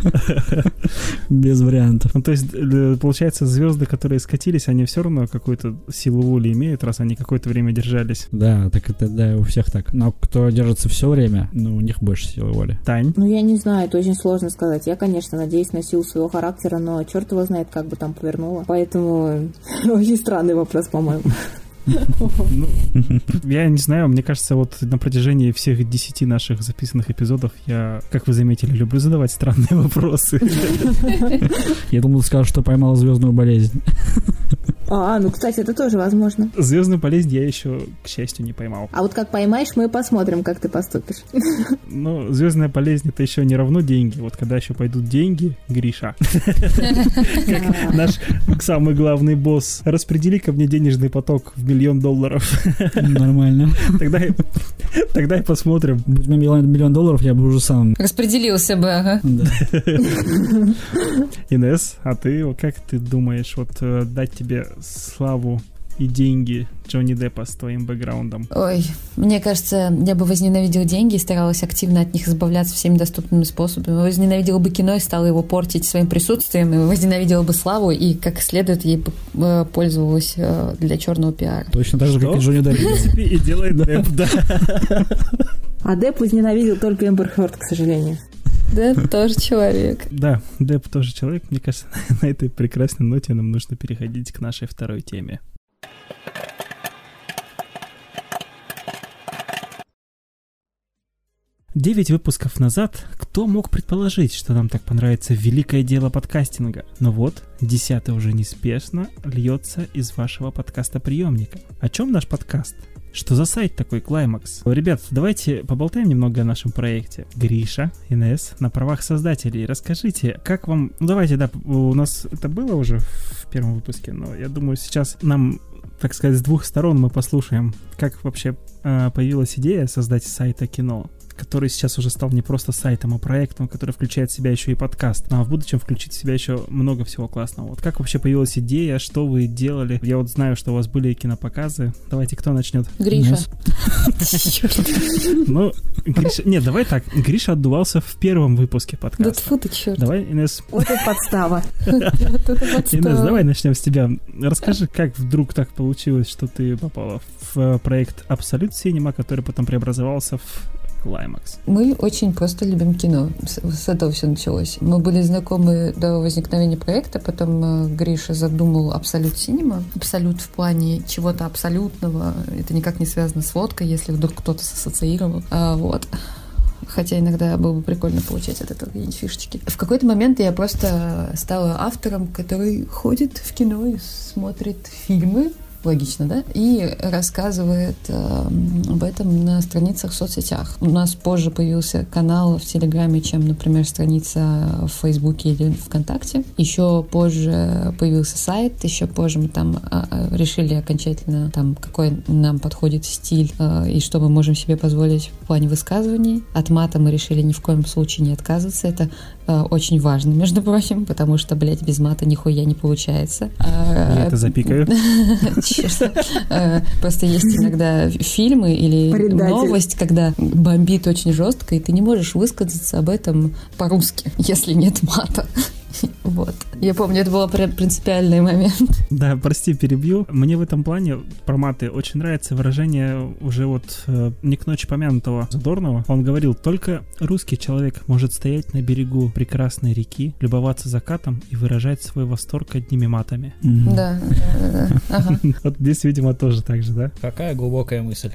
*laughs* Без вариантов. Ну, то есть, э, получается, звезды, которые скатились, они все равно какую-то силу воли имеют, раз они какое-то время держались. Да, так это да, у всех так. Но кто держится все время, ну, у них больше силы воли. Тань, Ну, я не знаю, это очень сложно сказать. Я, конечно, надеюсь на силу своего характера, но черт его знает, как бы там повернуло. Поэтому *laughs* очень странный вопрос, по-моему. Ну, я не знаю, мне кажется, вот на протяжении всех десяти наших записанных эпизодов я, как вы заметили, люблю задавать странные вопросы. Я думал, скажешь, что поймал звездную болезнь. А, ну, кстати, это тоже возможно. Звездную болезнь я еще, к счастью, не поймал. А вот как поймаешь, мы посмотрим, как ты поступишь. *laughs* Ну, звездная болезнь это еще не равно деньги. Вот когда еще пойдут деньги, Гриша, *laughs* как наш самый главный босс, распредели ко мне денежный поток в миллион долларов. *laughs* Нормально. Тогда и- тогда и посмотрим. Будь у меня миллион, миллион долларов, я бы уже сам... Распределился бы, ага. Инес, а ты вот как ты думаешь, вот э, дать тебе славу и деньги Джонни Деппа с твоим бэкграундом? Ой, мне кажется, я бы возненавидела деньги и старалась активно от них избавляться всеми доступными способами. Возненавидела бы кино и стала его портить своим присутствием, и возненавидела бы славу и, как следует, ей бы э, пользовалась э, для черного пиара. Точно так же, как и Джонни В Депп. принципе, и делает Депп, да. А Депп возненавидел только Эмбер Хёрд, к сожалению. Да, тоже человек. Да, Депп тоже человек. Мне кажется, *laughs* на этой прекрасной ноте нам нужно переходить к нашей второй теме. Девять выпусков назад кто мог предположить, что нам так понравится великое дело подкастинга? Но вот, десятый уже неспешно льется из вашего подкаста приемника. О чем наш подкаст? Что за сайт такой Клаймакс? Ребят, давайте поболтаем немного о нашем проекте. Гриша, Инес, на правах создателей. Расскажите, как вам... Ну давайте, да, у нас это было уже в первом выпуске, но я думаю, сейчас нам, так сказать, с двух сторон мы послушаем, как вообще э, появилась идея создать сайт о кино который сейчас уже стал не просто сайтом, а проектом, который включает в себя еще и подкаст, а в будущем включить в себя еще много всего классного. Вот как вообще появилась идея, что вы делали? Я вот знаю, что у вас были кинопоказы. Давайте, кто начнет? Гриша. Ну, Гриша... Нет, давай так. Гриша отдувался в первом выпуске Да подкаста. тьфу ты, черт. Давай, Инес, Вот это подстава. *laughs* Инес, давай начнем с тебя. Расскажи, как вдруг так получилось, что ты попала в э, проект Абсолют Синема, который потом преобразовался в Клаймакс. Мы очень просто любим кино. С, с этого все началось. Мы были знакомы до возникновения проекта, потом э, Гриша задумал Абсолют Синема. Абсолют в плане чего-то абсолютного. Это никак не связано с водкой, если вдруг кто-то ассоциировал. А, вот. Хотя иногда было бы прикольно получать от этого какие-нибудь фишечки. В какой-то момент я просто стала автором, который ходит в кино и смотрит фильмы, логично, да, и рассказывает э, об этом на страницах в соцсетях. У нас позже появился канал в Телеграме, чем, например, страница в Фейсбуке или ВКонтакте. Еще позже появился сайт, еще позже мы там а, решили окончательно, там, какой нам подходит стиль э, и что мы можем себе позволить в плане высказываний. От мата мы решили ни в коем случае не отказываться. Это э, очень важно, между прочим, потому что, блядь, без мата нихуя не получается. А, Я это запикаю. *laughs* Честно. Э, Просто есть иногда фильмы или новость, когда бомбит очень жестко, и ты не можешь высказаться об этом по-русски, если нет мата. *laughs* Вот. Я помню, это был принципиальный момент. *laughs* Да, прости, перебью. Мне в этом плане про маты очень нравится выражение уже вот э, не к ночи помянутого Задорнова. Он говорил, только русский человек может стоять на берегу прекрасной реки, любоваться закатом и выражать свой восторг одними матами. Мгм. Да, да. Ага. *laughs* Вот здесь, видимо, тоже так же, да? Какая глубокая мысль.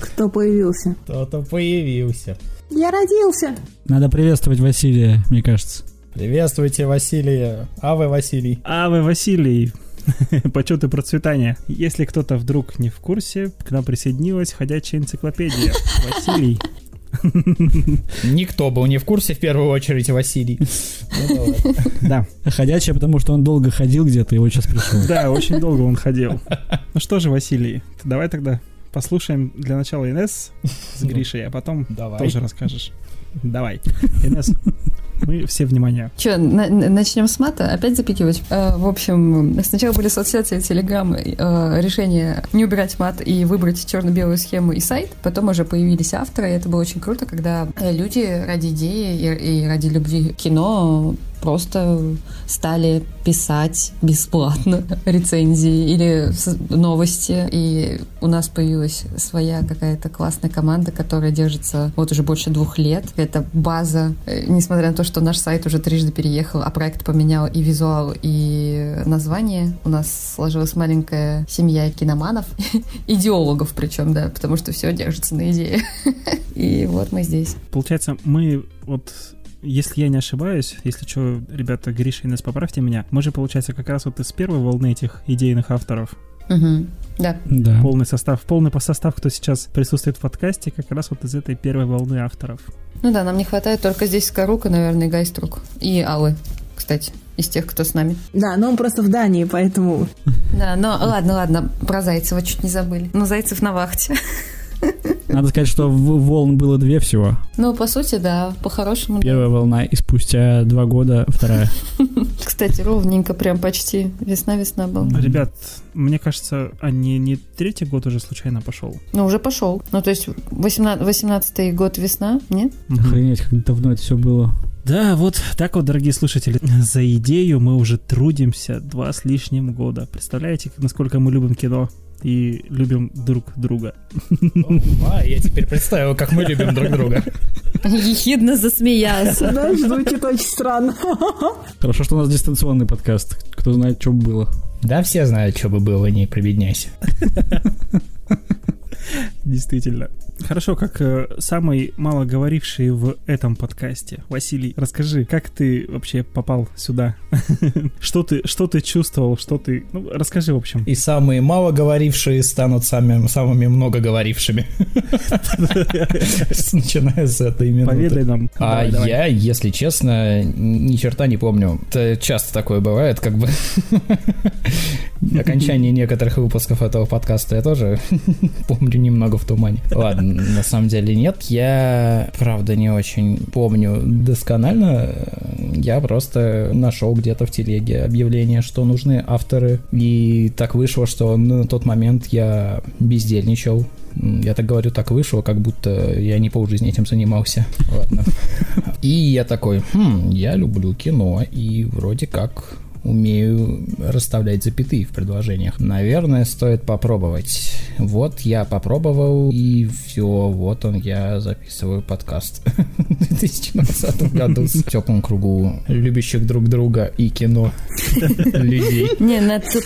Кто появился? Кто-то появился. Я родился. Надо приветствовать Василия, мне кажется. Приветствуйте, Василия. А вы, Василий. А вы, Василий, *laughs* почет и процветание. Если кто-то вдруг не в курсе, к нам присоединилась ходячая энциклопедия. *laughs* Василий. Никто был не в курсе, в первую очередь, Василий. Ну да *laughs* Ходячий, потому что он долго ходил где-то, вот сейчас пришел. да, очень долго он ходил. Ну что же, Василий, давай тогда послушаем для начала Инес с Гришей, а потом тоже расскажешь. Давай. Инес, мы все внимание. Че, на- на- начнем с мата? Опять запикивать? Э, в общем, сначала были соцсети, телеграм, э, решение не убирать мат и выбрать черно-белую схему и сайт. Потом уже появились авторы, и это было очень круто, когда люди ради идеи и, и ради любви кино просто стали писать бесплатно *laughs* рецензии или новости. И у нас появилась своя какая-то классная команда, которая держится вот уже больше двух лет. Это база, э, несмотря на то, что наш сайт уже трижды переехал, а проект поменял и визуал, и название. У нас сложилась маленькая семья киноманов, *laughs* идеологов причем, да, потому что все держится на идее. *laughs* И вот мы здесь. Получается, мы вот если я не ошибаюсь, если что, ребята, Гриша и нас поправьте меня, мы же, получается, как раз вот из первой волны этих идейных авторов. Мгм. Да. Да. Полный состав, полный по состав, кто сейчас присутствует в подкасте, как раз вот из этой первой волны авторов. Ну да, нам не хватает только здесь Скорука, наверное, и Гайструк. И Аллы, кстати, из тех, кто с нами. Да, но он просто в Дании, поэтому... Да, но ладно, ладно, про Зайцева чуть не забыли. Ну, Зайцев на вахте. *laughs* Надо сказать, что в- волн было две всего. Ну, по сути, да, по-хорошему. да. Первая волна, и спустя два года вторая. *laughs* Кстати, ровненько, прям почти весна-весна была. Ребят, мне кажется, а не, не третий год уже случайно пошел? Ну, уже пошел. Ну, то есть 18 год весна, нет? Охренеть, как давно это все было. Да, вот так вот, дорогие слушатели, *laughs* за идею мы уже трудимся два с лишним года. Представляете, насколько мы любим кино и любим друг друга? А, я теперь представил, как мы любим друг друга. Ехидно засмеялся. Да, звучит очень странно. Хорошо, что у нас дистанционный подкаст. Кто знает, что было. Да, все знают, что бы было, не прибедняйся. Действительно. Хорошо, как э, самый мало говоривший в этом подкасте. Василий, расскажи, как ты вообще попал сюда? *laughs* Что ты, что ты чувствовал, что ты... Ну, расскажи, в общем. И самые мало говорившие станут самыми, самыми много говорившими. *laughs* Начиная с этой минуты. Поведай нам. А я, если честно, ни черта не помню. Это часто такое бывает, как бы *laughs* окончание некоторых выпусков этого подкаста я тоже помню немного в тумане. *laughs* Ладно, на самом деле нет. Я, правда, не очень помню досконально. Я просто нашел где-то в телеге объявление, что нужны авторы. И так вышло, что на тот момент я бездельничал. Я так говорю, так вышло, как будто я не полжизни этим занимался. Ладно. *laughs* И я такой, хм, я люблю кино, и вроде как умею расставлять запятые в предложениях. Наверное, стоит попробовать. Вот я попробовал, и все, вот он, я записываю подкаст *laughs* в 2020 году с теплым кругу любящих друг друга и кино *laughs* людей. Не, на- тут,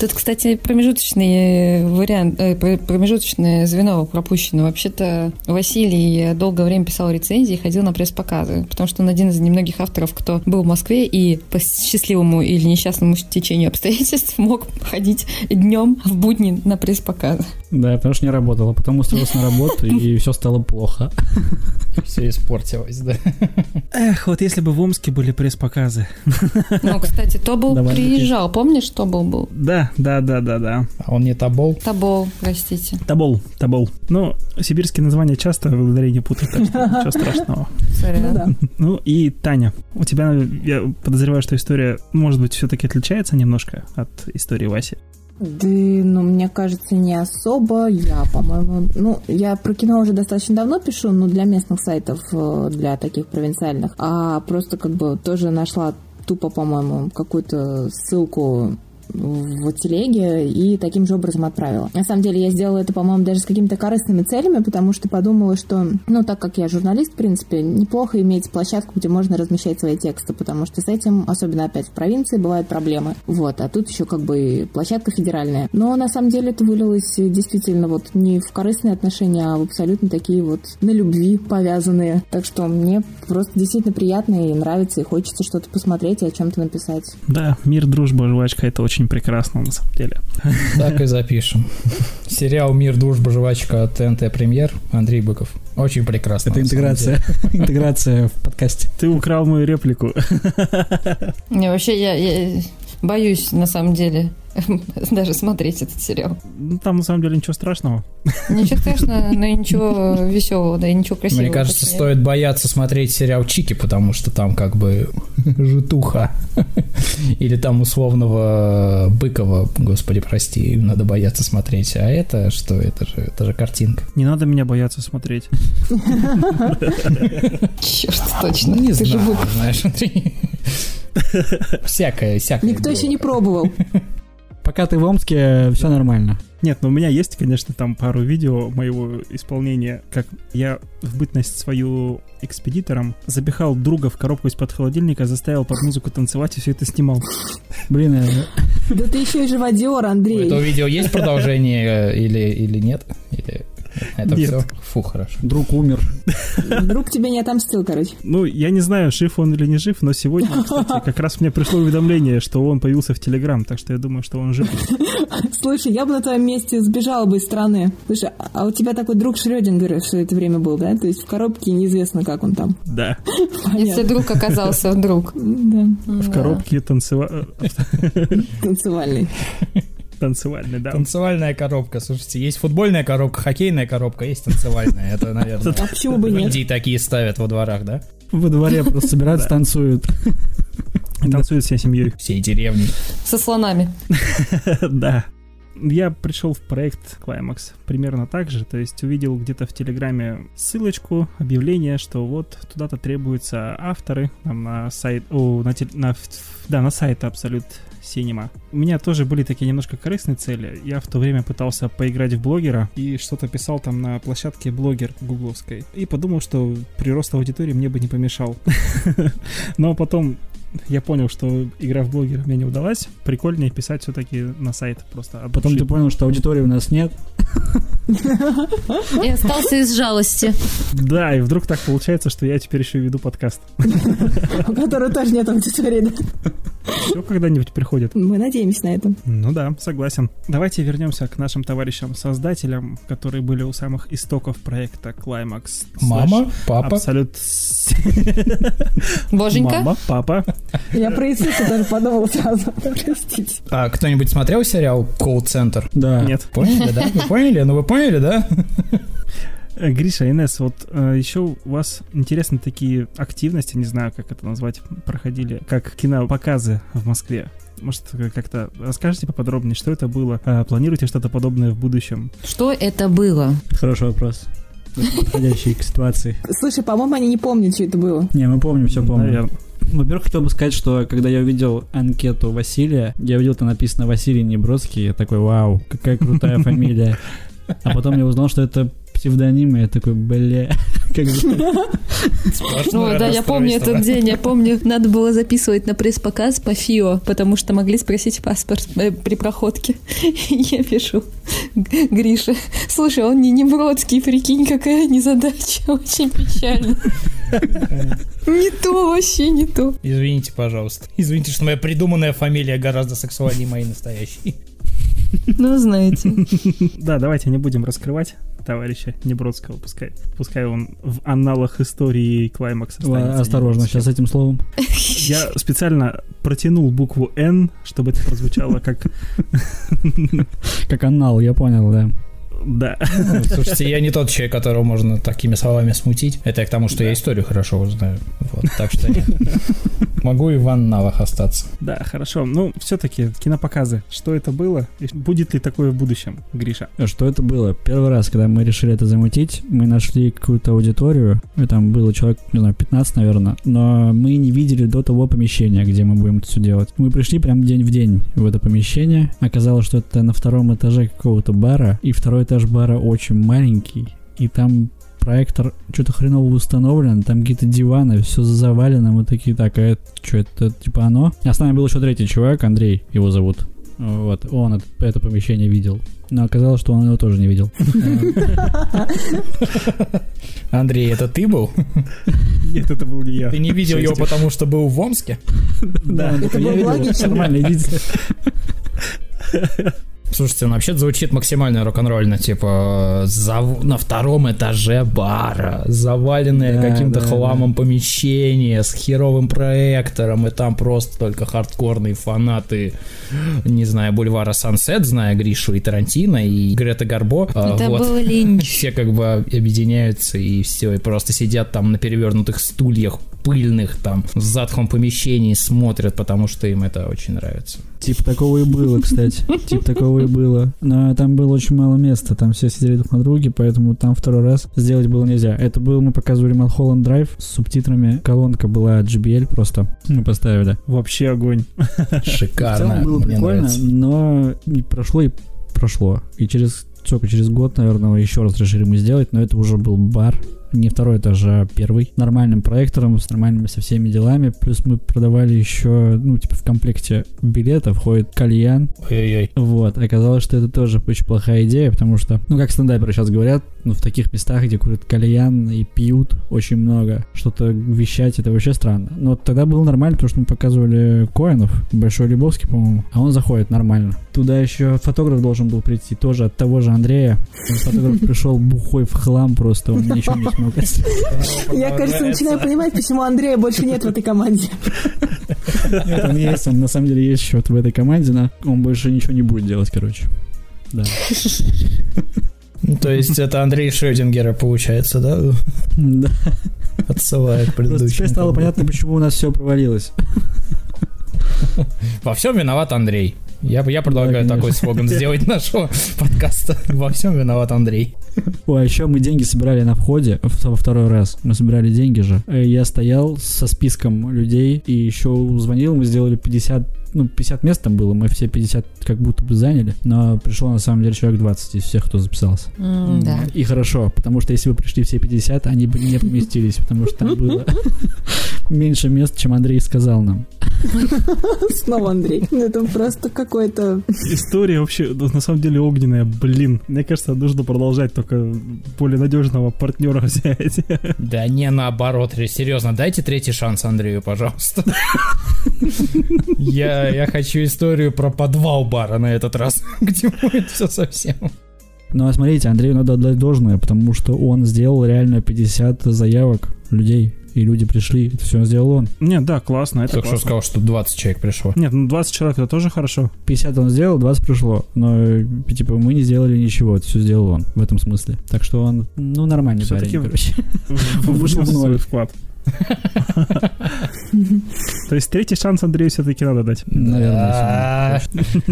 тут, кстати, промежуточный вариант, э, пр- промежуточное звено пропущено. Вообще-то Василий долгое время писал рецензии и ходил на пресс-показы, потому что он один из немногих авторов, кто был в Москве и по счастливому или несчастному течению обстоятельств мог ходить днем в будни на пресс-показы. Да, потому что не работала. Потом устроился на работу, и *laughs* все стало плохо. *laughs* Все испортилось, да. Эх, вот если бы в Омске были пресс-показы. *laughs* Ну, кстати, Тобол Давай, приезжал, помнишь, Тобол был? Да, да, да, да, да. А он не табол? Тобол, простите. Табол, табол. Ну, сибирские названия часто в ударении путают, так что ничего страшного. Ну да. Ну и Таня, у тебя, я подозреваю, что история, может быть, все-таки отличается немножко от истории Васи. Да, ну, мне кажется, не особо. Я, по-моему, ну, я про кино уже достаточно давно пишу, но для местных сайтов, э, для таких провинциальных. А просто как бы тоже нашла тупо, по-моему, какую-то ссылку в телеге и таким же образом отправила. На самом деле я сделала это, по-моему, даже с какими-то корыстными целями, потому что подумала, что, ну, так как я журналист, в принципе, неплохо иметь площадку, где можно размещать свои тексты, потому что с этим, особенно опять в провинции, бывают проблемы. Вот, а тут еще как бы площадка федеральная. Но на самом деле это вылилось действительно вот не в корыстные отношения, а в абсолютно такие вот на любви повязанные. Так что мне просто действительно приятно и нравится, и хочется что-то посмотреть и о чем-то написать. Да, мир, дружба, жвачка, это очень прекрасно на самом деле. Так и запишем. Сериал «Мир, дружба, жвачка» от ТНТ Премьер Андрей Быков. Очень прекрасно. Это интеграция. *laughs* Интеграция в подкасте. Ты украл мою реплику. Не, вообще, я, я боюсь, на самом деле, *laughs* даже смотреть этот сериал. Ну, Там на самом деле ничего страшного. Ничего страшного, но и ничего *laughs* веселого, да и ничего красивого. Мне кажется, точнее. стоит бояться смотреть сериал «Чики», потому что там как бы *laughs* житуха. Или там условного Быкова, господи, прости, надо бояться смотреть. А это что? Это же, это же картинка. Не надо меня бояться смотреть. Черт, точно. Не Ты же знаю, знаешь, Андрей. Всякое, всякое. Никто было. еще не пробовал. *laughs* Пока ты в Омске, все нормально. Нет, но у меня есть, конечно, там пару видео моего исполнения, как я в бытность свою экспедитором запихал друга в коробку из-под холодильника, заставил под музыку танцевать и все это снимал. Блин, э, Да ты еще и живодер, У Андрей. этого видео есть продолжение э, или, или нет? Или Это Нет. все? Фу, хорошо. Друг умер. Друг тебе не отомстил, короче. Ну, я не знаю, жив он или не жив, но сегодня, кстати, как раз мне пришло уведомление, что он появился в Телеграм, так что я думаю, что он жив. Слушай, я бы на твоем месте сбежала бы из страны. Слушай, а у тебя такой друг Шрёдингера все это время был, да? То есть в коробке неизвестно, как он там. Да. Если друг оказался друг. Да, В коробке танцева- танцевальный. Танцевальной, да. Танцевальная коробка. Слушайте, есть футбольная коробка, хоккейная коробка, есть танцевальная. Это, наверное, А почему бы нет? Индии такие ставят во дворах, да? Во дворе просто собираются, танцуют. И танцует всей семьей. Всей деревни. Со слонами. *laughs* Да. Я пришел в проект Climax примерно так же, то есть увидел где-то в Телеграме ссылочку, объявление, что вот туда-то требуются авторы там, на сайт, о, на, на- да, на сайт Absolute Cinema. У меня тоже были такие немножко корыстные цели. Я в то время пытался поиграть в блогера и что-то писал там на площадке блогер гугловской. И подумал, что прирост аудитории мне бы не помешал. *laughs* Но потом я понял, что игра в блогера мне не удалась. Прикольнее писать все-таки на сайт просто. от Потом ты понял, что аудитории у нас нет. И остался из жалости. Да, и вдруг так получается, что я теперь еще и веду подкаст. У которого тоже нет аудитории, да? Все когда-нибудь приходит. Мы надеемся на это. Ну да, согласен. Давайте вернемся к нашим товарищам-создателям, которые были у самых истоков проекта Climax. Мама, папа. Абсолют. Боженька. Мама, папа. Я про Иисуса даже подумала сразу. *laughs* Простите. А кто-нибудь смотрел сериал Колл-центр? Да. Нет. Поняли, да? Вы поняли? Ну вы поняли, да? Э, Гриша, Инесс, вот э, еще у вас интересны такие активности, не знаю, как это назвать, проходили, как кинопоказы в Москве. Может, как-то расскажите поподробнее, что это было? Э, Планируете что-то подобное в будущем? Что это было? Хороший вопрос. Подходящий к ситуации. Слушай, по-моему, они не помнят, что это было. Не, мы помним, все помним. Наверно. Во-первых, хотел бы сказать, что когда я увидел анкету Василия, я увидел, там написано Василий Небродский, я такой, вау, какая крутая *laughs* фамилия. А потом я узнал, что это псевдоним, и я такой, бля, *laughs* как же Ну да, я помню этот день, я помню, надо было записывать на пресс-показ по ФИО, потому что могли спросить паспорт э, при проходке. *laughs* Я пишу, «Г- Гриша, слушай, он не Небродский, прикинь, какая незадача, очень печально. Не то, вообще не то. Извините, пожалуйста. Извините, что моя придуманная фамилия гораздо сексуальнее моей настоящей. Ну, знаете. Да, давайте не будем раскрывать товарища Небродского, пускай, пускай он в аналах истории Клаймакс останется. Осторожно, сейчас с этим словом. Я специально протянул букву «Н», чтобы это прозвучало как Как анал, я понял, да. «Да». Ну, Слушайте, я не тот человек, которого можно такими словами смутить. Это я к тому, что я историю хорошо знаю. Вот, так что нет. Могу и в анналах остаться. Да, хорошо. Ну, все-таки кинопоказы. Что это было? И будет ли такое в будущем, Гриша? Что это было? Первый раз, когда мы решили это замутить, мы нашли какую-то аудиторию, и там было человек, не знаю, 15, наверное, но мы не видели до того помещения, где мы будем это все делать. Мы пришли прям день в день в это помещение. Оказалось, что это на втором этаже какого-то бара, и второй этаж бара очень маленький, и там проектор что-то хреново установлен, там какие-то диваны, все завалено, мы такие, так, а это что, это типа оно? А с нами был еще третий чувак, Андрей его зовут. Вот, он это, это помещение видел. Но оказалось, что он его тоже не видел. *laughs* Андрей, это ты был? Нет, это был не я. Ты не видел его, потому что был в Омске? Да, Это было логично. Нормально, *laughs* идите. Слушайте, он вообще звучит максимально рок-н-ролльно, типа зав- на втором этаже бара, заваленное Да, каким-то да, хламом помещение с херовым проектором, и там просто только хардкорные фанаты, не знаю, бульвара Сансет, зная Гришу и Тарантино, и Грета Гарбо. а, Это вот. был линч. *laughs* Все как бы объединяются и все, и просто сидят там на перевернутых стульях, пыльных там, в затхлом помещении, смотрят, потому что им это очень нравится. Типа такого и было, кстати. *laughs* Типа такого и было. Но там было очень мало места. Там все сидели друг на друге, поэтому там второй раз сделать было нельзя. Это был, мы показывали Малхолланд Драйв с субтитрами. Колонка была JBL просто. Мы поставили. Вообще огонь. *laughs* В Шикарно. целом было мне прикольно, нравится. но и прошло и прошло. И через сколько, через год, наверное, еще раз решили мы сделать, но это уже был бар, не второй этаж, а первый, нормальным проектором, с нормальными со всеми делами. Плюс мы продавали еще, ну, типа в комплекте билета входит кальян. Ой-ой-ой. Вот, оказалось, что это тоже очень плохая идея, потому что, ну, как стендаперы сейчас говорят, ну, в таких местах, где курят кальян и пьют очень много, что-то вещать, это вообще странно. Но тогда было нормально, потому что мы показывали Коинов, Большой Лебовский, по-моему, а он заходит нормально. Туда еще фотограф должен был прийти, тоже от того же Андрея. Фотограф пришел бухой в хлам просто, он ничего не смог Я, кажется, начинаю понимать, почему Андрея больше нет в этой команде. Нет, он есть, он на самом деле есть счет в этой команде, но он больше ничего не будет делать, короче. Да. Ну, То есть это Андрей Шрёдингера получается, да? Да. Отсылает предыдущий. теперь стало понятно, почему у нас все провалилось. Во всем виноват Андрей. Я, я предлагаю Да, такой слоган сделать нашего подкаста. Во всем виноват Андрей. Ой, а еще мы деньги собирали на входе во второй раз. Мы собирали деньги же. Э, Я стоял со списком людей и еще звонил, мы сделали 50, ну, 50 мест там было, мы все 50 как будто бы заняли, но пришло на самом деле человек 20 из всех, кто записался. М, Да. И хорошо, потому что если бы пришли все 50, они бы не поместились, потому что там было *laughs* меньше мест, чем Андрей сказал нам. *laughs* Снова Андрей. Ну, Это просто какой-то... История вообще, ну, на самом деле, огненная, блин. Мне кажется, нужно продолжать, только более надежного партнера *laughs* взять. Да не наоборот, серьезно, дайте третий шанс Андрею, пожалуйста. *laughs* Я, я хочу историю про подвал бара на этот раз, где будет все совсем. Ну, а смотрите, Андрею надо отдать должное, потому что он сделал реально 50 заявок людей, и люди пришли, это все сделал он. Нет, да, классно, это Только что классно. сказал, что 20 человек пришло. Нет, ну 20 человек это тоже хорошо. 50 он сделал, 20 пришло, но, э, типа, мы не сделали ничего, это все сделал он, в этом смысле. Так что он, ну, нормальный Всё-таки парень, короче. *laughs* *laughs* Вышел в ноль. свой вклад. *laughs* То есть третий шанс Андрею все-таки надо дать. Наверное,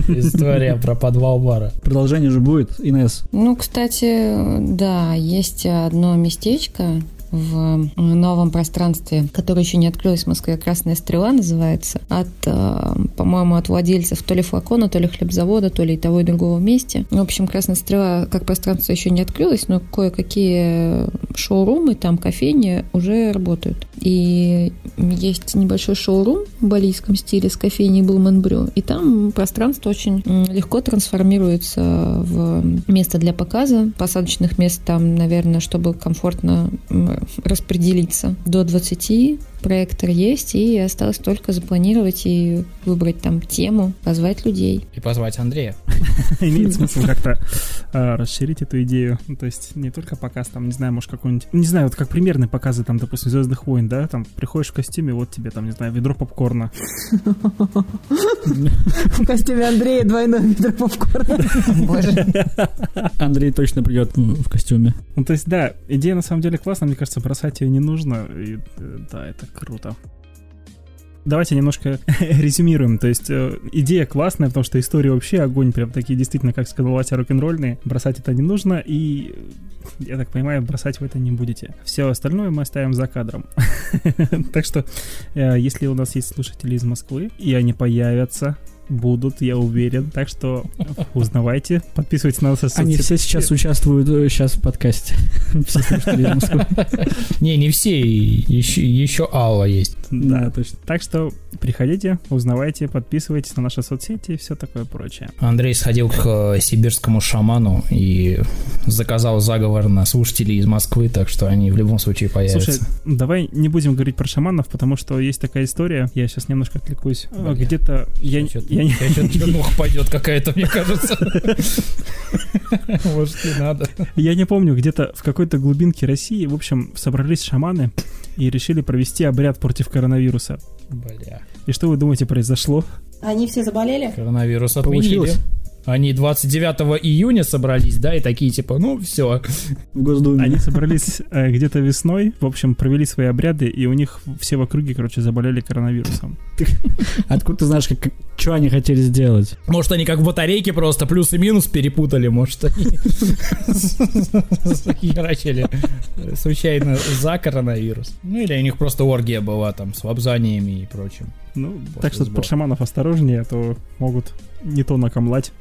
История про подвал бара. Продолжение же будет, Инес. Ну, кстати, да, есть одно местечко в новом пространстве, которое еще не открылось в Москве, «Красная стрела» называется, от, э, по-моему, от владельцев то ли флакона, то ли хлебзавода, то ли и того и другого вместе. В общем, «Красная стрела» как пространство еще не открылось, но кое-какие шоурумы, там кофейни уже работают. И есть небольшой шоурум в балийском стиле с кофейней Булман Брю, и там пространство очень легко трансформируется в место для показа. Посадочных мест там, наверное, чтобы комфортно распределиться до 20 проектор есть, и осталось только запланировать и выбрать там тему, позвать людей. И позвать Андрея. *laughs* Имеет смысл как-то а, расширить эту идею. Ну, то есть не только показ, там, не знаю, может, какой-нибудь... Не знаю, вот как примерные показы, там, допустим, «Звездных войн», да, там, приходишь в костюме, вот тебе, там, не знаю, ведро попкорна. В костюме Андрея двойное ведро попкорна. Боже. Андрей точно придет в в костюме. Ну, то есть, да, идея на самом деле классная, мне кажется, бросать ее не нужно. И, э, да, это круто. Давайте немножко *laughs* резюмируем. То есть э, идея классная, потому что история вообще огонь, прям такие действительно, как сказал Вася, рок-н-ролльные. Бросать это не нужно, и я так понимаю, бросать вы это не будете. Все остальное мы оставим за кадром. *laughs* Так что, э, если у нас есть слушатели из Москвы, и они появятся, будут, я уверен. Так что узнавайте, подписывайтесь на нас. в Они все сейчас участвуют э, сейчас в подкасте. *laughs* Не, не все, еще, еще Алла есть. Да, точно. Так что приходите, узнавайте, подписывайтесь на наши соцсети и все такое прочее. Андрей сходил к э, сибирскому шаману и заказал заговор на слушателей из Москвы, так что они в любом случае появятся. Слушай, давай не будем говорить про шаманов, потому что есть такая история. Я сейчас немножко отвлекусь. Где-то я, Чё-то- я не- чё-то чернуха пойдет какая-то, мне кажется. Может, не надо. я не помню, где-то в какой-то глубинке России, в общем, собрались шаманы и решили провести обряд против коронавируса. Бля. И что вы думаете произошло? Они все заболели? Коронавирус отменили. Получилось. Они 29 июня собрались, да, и такие типа, ну все. В Госдуме. Они собрались э, где-то весной, в общем, провели свои обряды, и у них все в округе, короче, заболели коронавирусом. *laughs* Откуда ты знаешь, как, что они хотели сделать? Может, они как в батарейке просто плюс и минус перепутали, может, они захерачили случайно за коронавирус. Ну, или у них просто оргия была там с лапзаниями и прочим. Ну, так что под шаманов осторожнее, а то могут не то накомлать.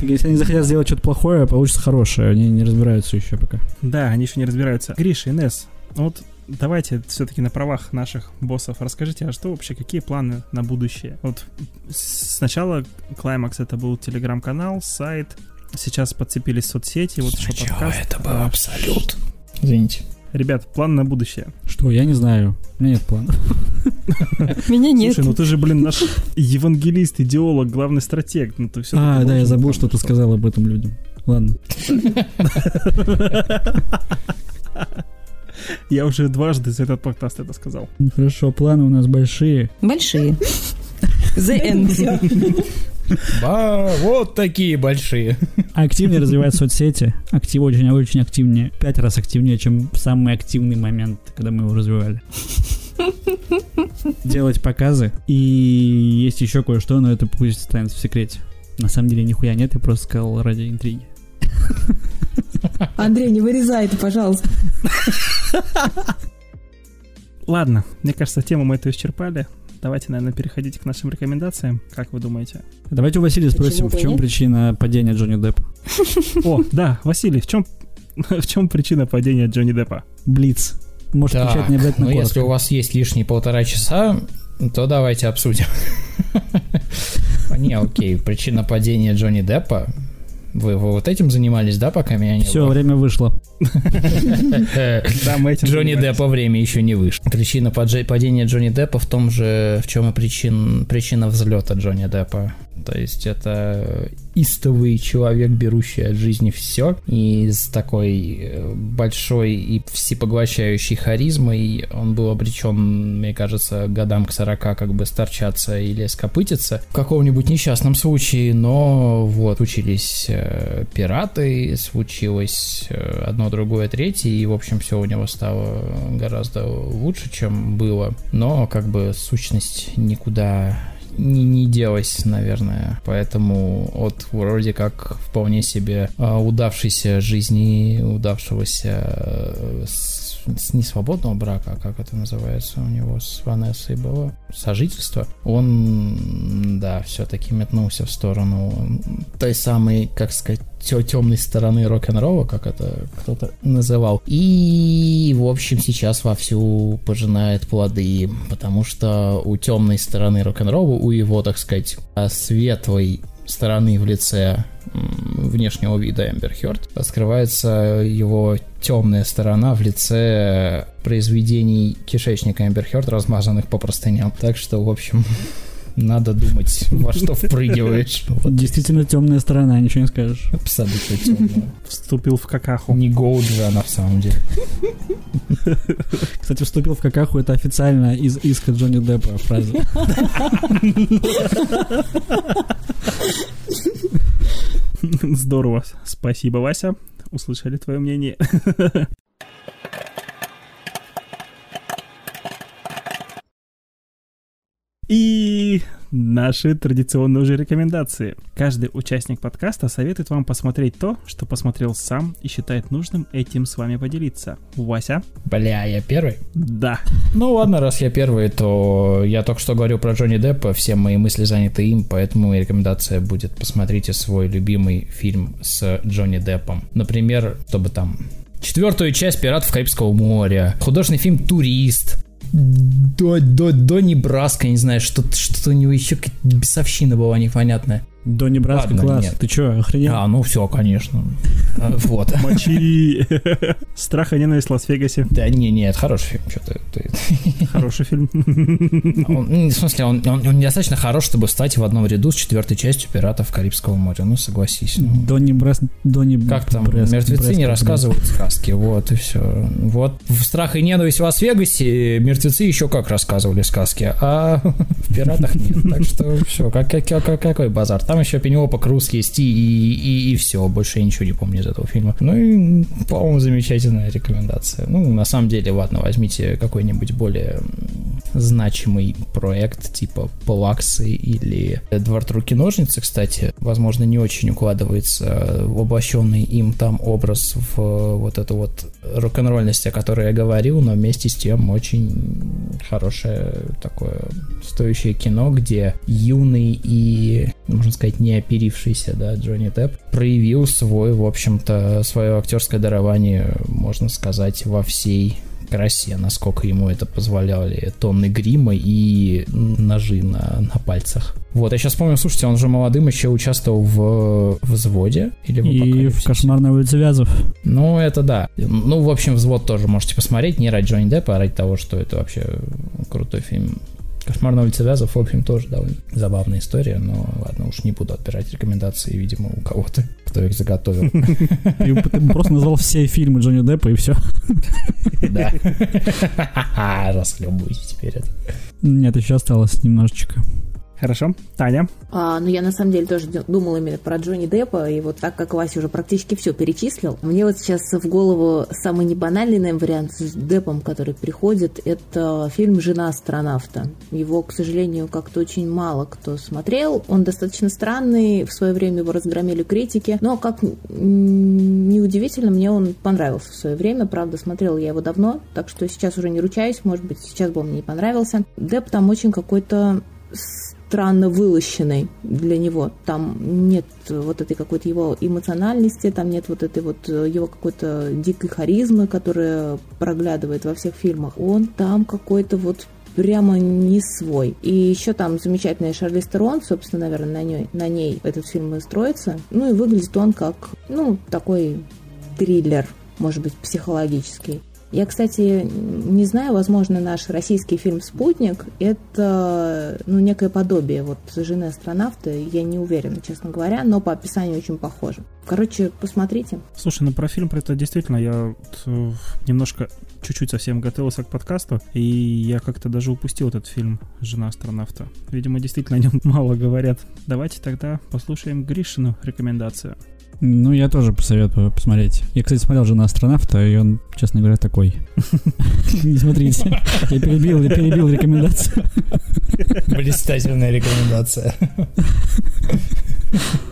Если они захотят сделать что-то плохое, получится хорошее. Они не разбираются еще пока. Да, они еще не разбираются. Гриша, Инесс, ну вот давайте все-таки на правах наших боссов расскажите, а что вообще, какие планы на будущее? Вот сначала Climax это был телеграм-канал, сайт, сейчас подцепились соцсети, вот еще подкаст. это был абсолют. Извините. Ребят, план на будущее. Что, я не знаю. У меня нет плана. *laughs* Меня нет. Слушай, ну ты же, блин, наш евангелист, идеолог, главный стратег. Ну ты все А, да, я забыл, что ты сказал об этом людям. Ладно. *laughs* Я уже дважды за этот подкаст это сказал. Хорошо, планы у нас большие. Большие. *laughs* The End. *laughs* Ба, вот такие большие. Активнее развивать соцсети. Актив очень, очень активнее. Пять раз активнее, чем в самый активный момент, когда мы его развивали. Делать показы. И есть еще кое-что, но это пусть останется в секрете. На самом деле нихуя нет, я просто сказал ради интриги. Андрей, не вырезай это, пожалуйста. Ладно, мне кажется, тему мы эту исчерпали. Давайте, наверное, переходить к нашим рекомендациям. Как вы думаете? Давайте у Василия спросим, Почему в чем нет? причина падения Джонни Деппа? О, да, Василий, в чем, *laughs* в чем причина падения Джонни Деппа? Блиц. Может, Так, отвечать не обязательно ну коротко. если у вас есть лишние полтора часа, то давайте обсудим. *laughs* Не, окей, причина падения Джонни Деппа. Вы, вы вот этим занимались, да, пока меня не Все, было? время вышло. Джонни. Деппа время еще не вышло. Причина падения Джонни Деппа в том же, в чем и причин, причина взлета Джонни Деппа. То есть это истовый человек, берущий от жизни все, и с такой э, большой и всепоглощающей харизмой он был обречен, мне кажется, годам к 40 как бы сторчаться или скопытиться в каком-нибудь несчастном случае, но вот случились э, пираты, случилось э, одно, другое, третье, и, в общем, все у него стало гораздо лучше, чем было, но как бы сущность никуда не, не делась, наверное. Поэтому от вроде как вполне себе а, удавшейся жизни, удавшегося э, с, несвободного брака, как это называется у него с Ванессой было, сожительство, он, да, все-таки метнулся в сторону той самой, как сказать, темной стороны рок-н-ролла, как это кто-то называл. И, в общем, сейчас вовсю пожинает плоды, потому что у темной стороны рок-н-ролла, у его, так сказать, а, светлой стороны в лице внешнего вида Эмбер Хёрд скрывается его темная сторона в лице произведений кишечника Эмбер Хёрд, размазанных по простыням. Так что, в общем, *laughs* надо думать, во что *laughs* впрыгиваешь. Вот. Действительно темная сторона, ничего не скажешь. Абсолютно темная. Вступил в какаху. Не Гоуджи она в самом деле. *laughs* Кстати, вступил в какаху, это официально из иска Джонни Деппа фраза. *laughs* Здорово. Спасибо, Вася. Услышали твое мнение. *laughs* И наши традиционные уже рекомендации. Каждый участник подкаста советует вам посмотреть то, что посмотрел сам и считает нужным этим с вами поделиться. Вася? Бля, я первый? Да. Ну ладно, раз я первый, то я только что говорил про Джонни Деппа, все мои мысли заняты им, поэтому моя рекомендация будет посмотрите свой любимый фильм с Джонни Деппом. Например, чтобы там четвертую часть «Пиратов Карибского моря», художественный фильм «Турист», до, до, до Небраска, не знаю, что-то, что-то у него еще какая-то бесовщина была непонятная. Донни Ладно, класс. нет. Ты чё, охренел? А, ну все, конечно. *laughs* А, Вот. Мочи. *laughs* Страх и ненависть в Лас-Вегасе. Да не, не, это хороший фильм, что ты, *laughs* Хороший фильм. Он- ну, в смысле, он, он- он недостаточно хорош, чтобы встать в одном ряду с четвертой частью «Пиратов Карибского моря». Ну, согласись. ну. Донни Брас... Донни Как там, мертвецы не рассказывают сказки, вот и все. Вот в «Страх и ненависть в Лас-Вегасе» мертвецы еще как рассказывали сказки, а в «Пиратах» нет. Так что все, как, как- как- какой базар. Там еще Пенелопа Круз есть и, и, и все. Больше я ничего не помню из этого фильма. Ну и, по-моему, замечательная рекомендация. Ну, на самом деле, ладно, возьмите какой-нибудь более значимый проект типа Плаксы или Эдвард Руки-ножницы, кстати, возможно, не очень укладывается воплощенный им там образ в вот эту вот рок-н-ролльность, о которой я говорил, но вместе с тем очень хорошее такое стоящее кино, где юный и можно сказать, не оперившийся, да, Джонни Депп, проявил свой, в общем-то, свое актерское дарование, можно сказать, во всей красе, насколько ему это позволяли тонны грима и ножи на, на пальцах. Вот, я сейчас помню, слушайте, он же молодым еще участвовал в взводе или в И в «Кошмарной улице Вязов». Ну, это да. Ну, в общем, взвод тоже можете посмотреть, не ради Джонни Деппа, а ради того, что это вообще крутой фильм. Кошмар на улице Вязов, в общем, тоже довольно забавная история, но ладно, уж не буду отбирать рекомендации, видимо, у кого-то, кто их заготовил. Ты просто назвал все фильмы Джонни Деппа и все. Да. *laughs* Расхлебывайте теперь это. Нет, еще осталось немножечко. Хорошо. Таня? А, ну, я на самом деле тоже думала именно про Джонни Деппа, и вот так как Вася уже практически все перечислил, мне вот сейчас в голову самый небанальный, наверное, вариант с Деппом, который приходит, это фильм «Жена астронавта». Его, к сожалению, как-то очень мало кто смотрел. Он достаточно странный, в свое время его разгромили критики, но, как неудивительно, мне он понравился в свое время. Правда, смотрела я его давно, так что сейчас уже не ручаюсь, может быть, сейчас бы он мне не понравился. Депп там очень какой-то странно вылощенной для него. Там нет вот этой какой-то его эмоциональности, там нет вот этой вот э, его какой-то дикой харизмы, которая проглядывает во всех фильмах. Он там какой-то вот прямо не свой. И еще там замечательная Шарли Стерон, собственно, наверное, на ней, на ней этот фильм и строится. Ну и выглядит он как, ну, такой триллер, может быть, психологический. Я, кстати, не знаю, возможно, наш российский фильм «Спутник» — это, ну, некое подобие вот «Жены астронавта», я не уверена, честно говоря, но по описанию очень похоже. Короче, посмотрите. Слушай, ну про фильм про это действительно я вот, э, немножко чуть-чуть совсем готовился к подкасту, и я как-то даже упустил этот фильм «Жена астронавта». Видимо, действительно о нем *laughs* мало говорят. Давайте тогда послушаем Гришину рекомендацию. Ну, я тоже посоветую посмотреть. Я, кстати, смотрел «Жена астронавта», и он, честно говоря, такой. *laughs* Не смотрите. Я перебил, я перебил рекомендацию. Блистательная рекомендация.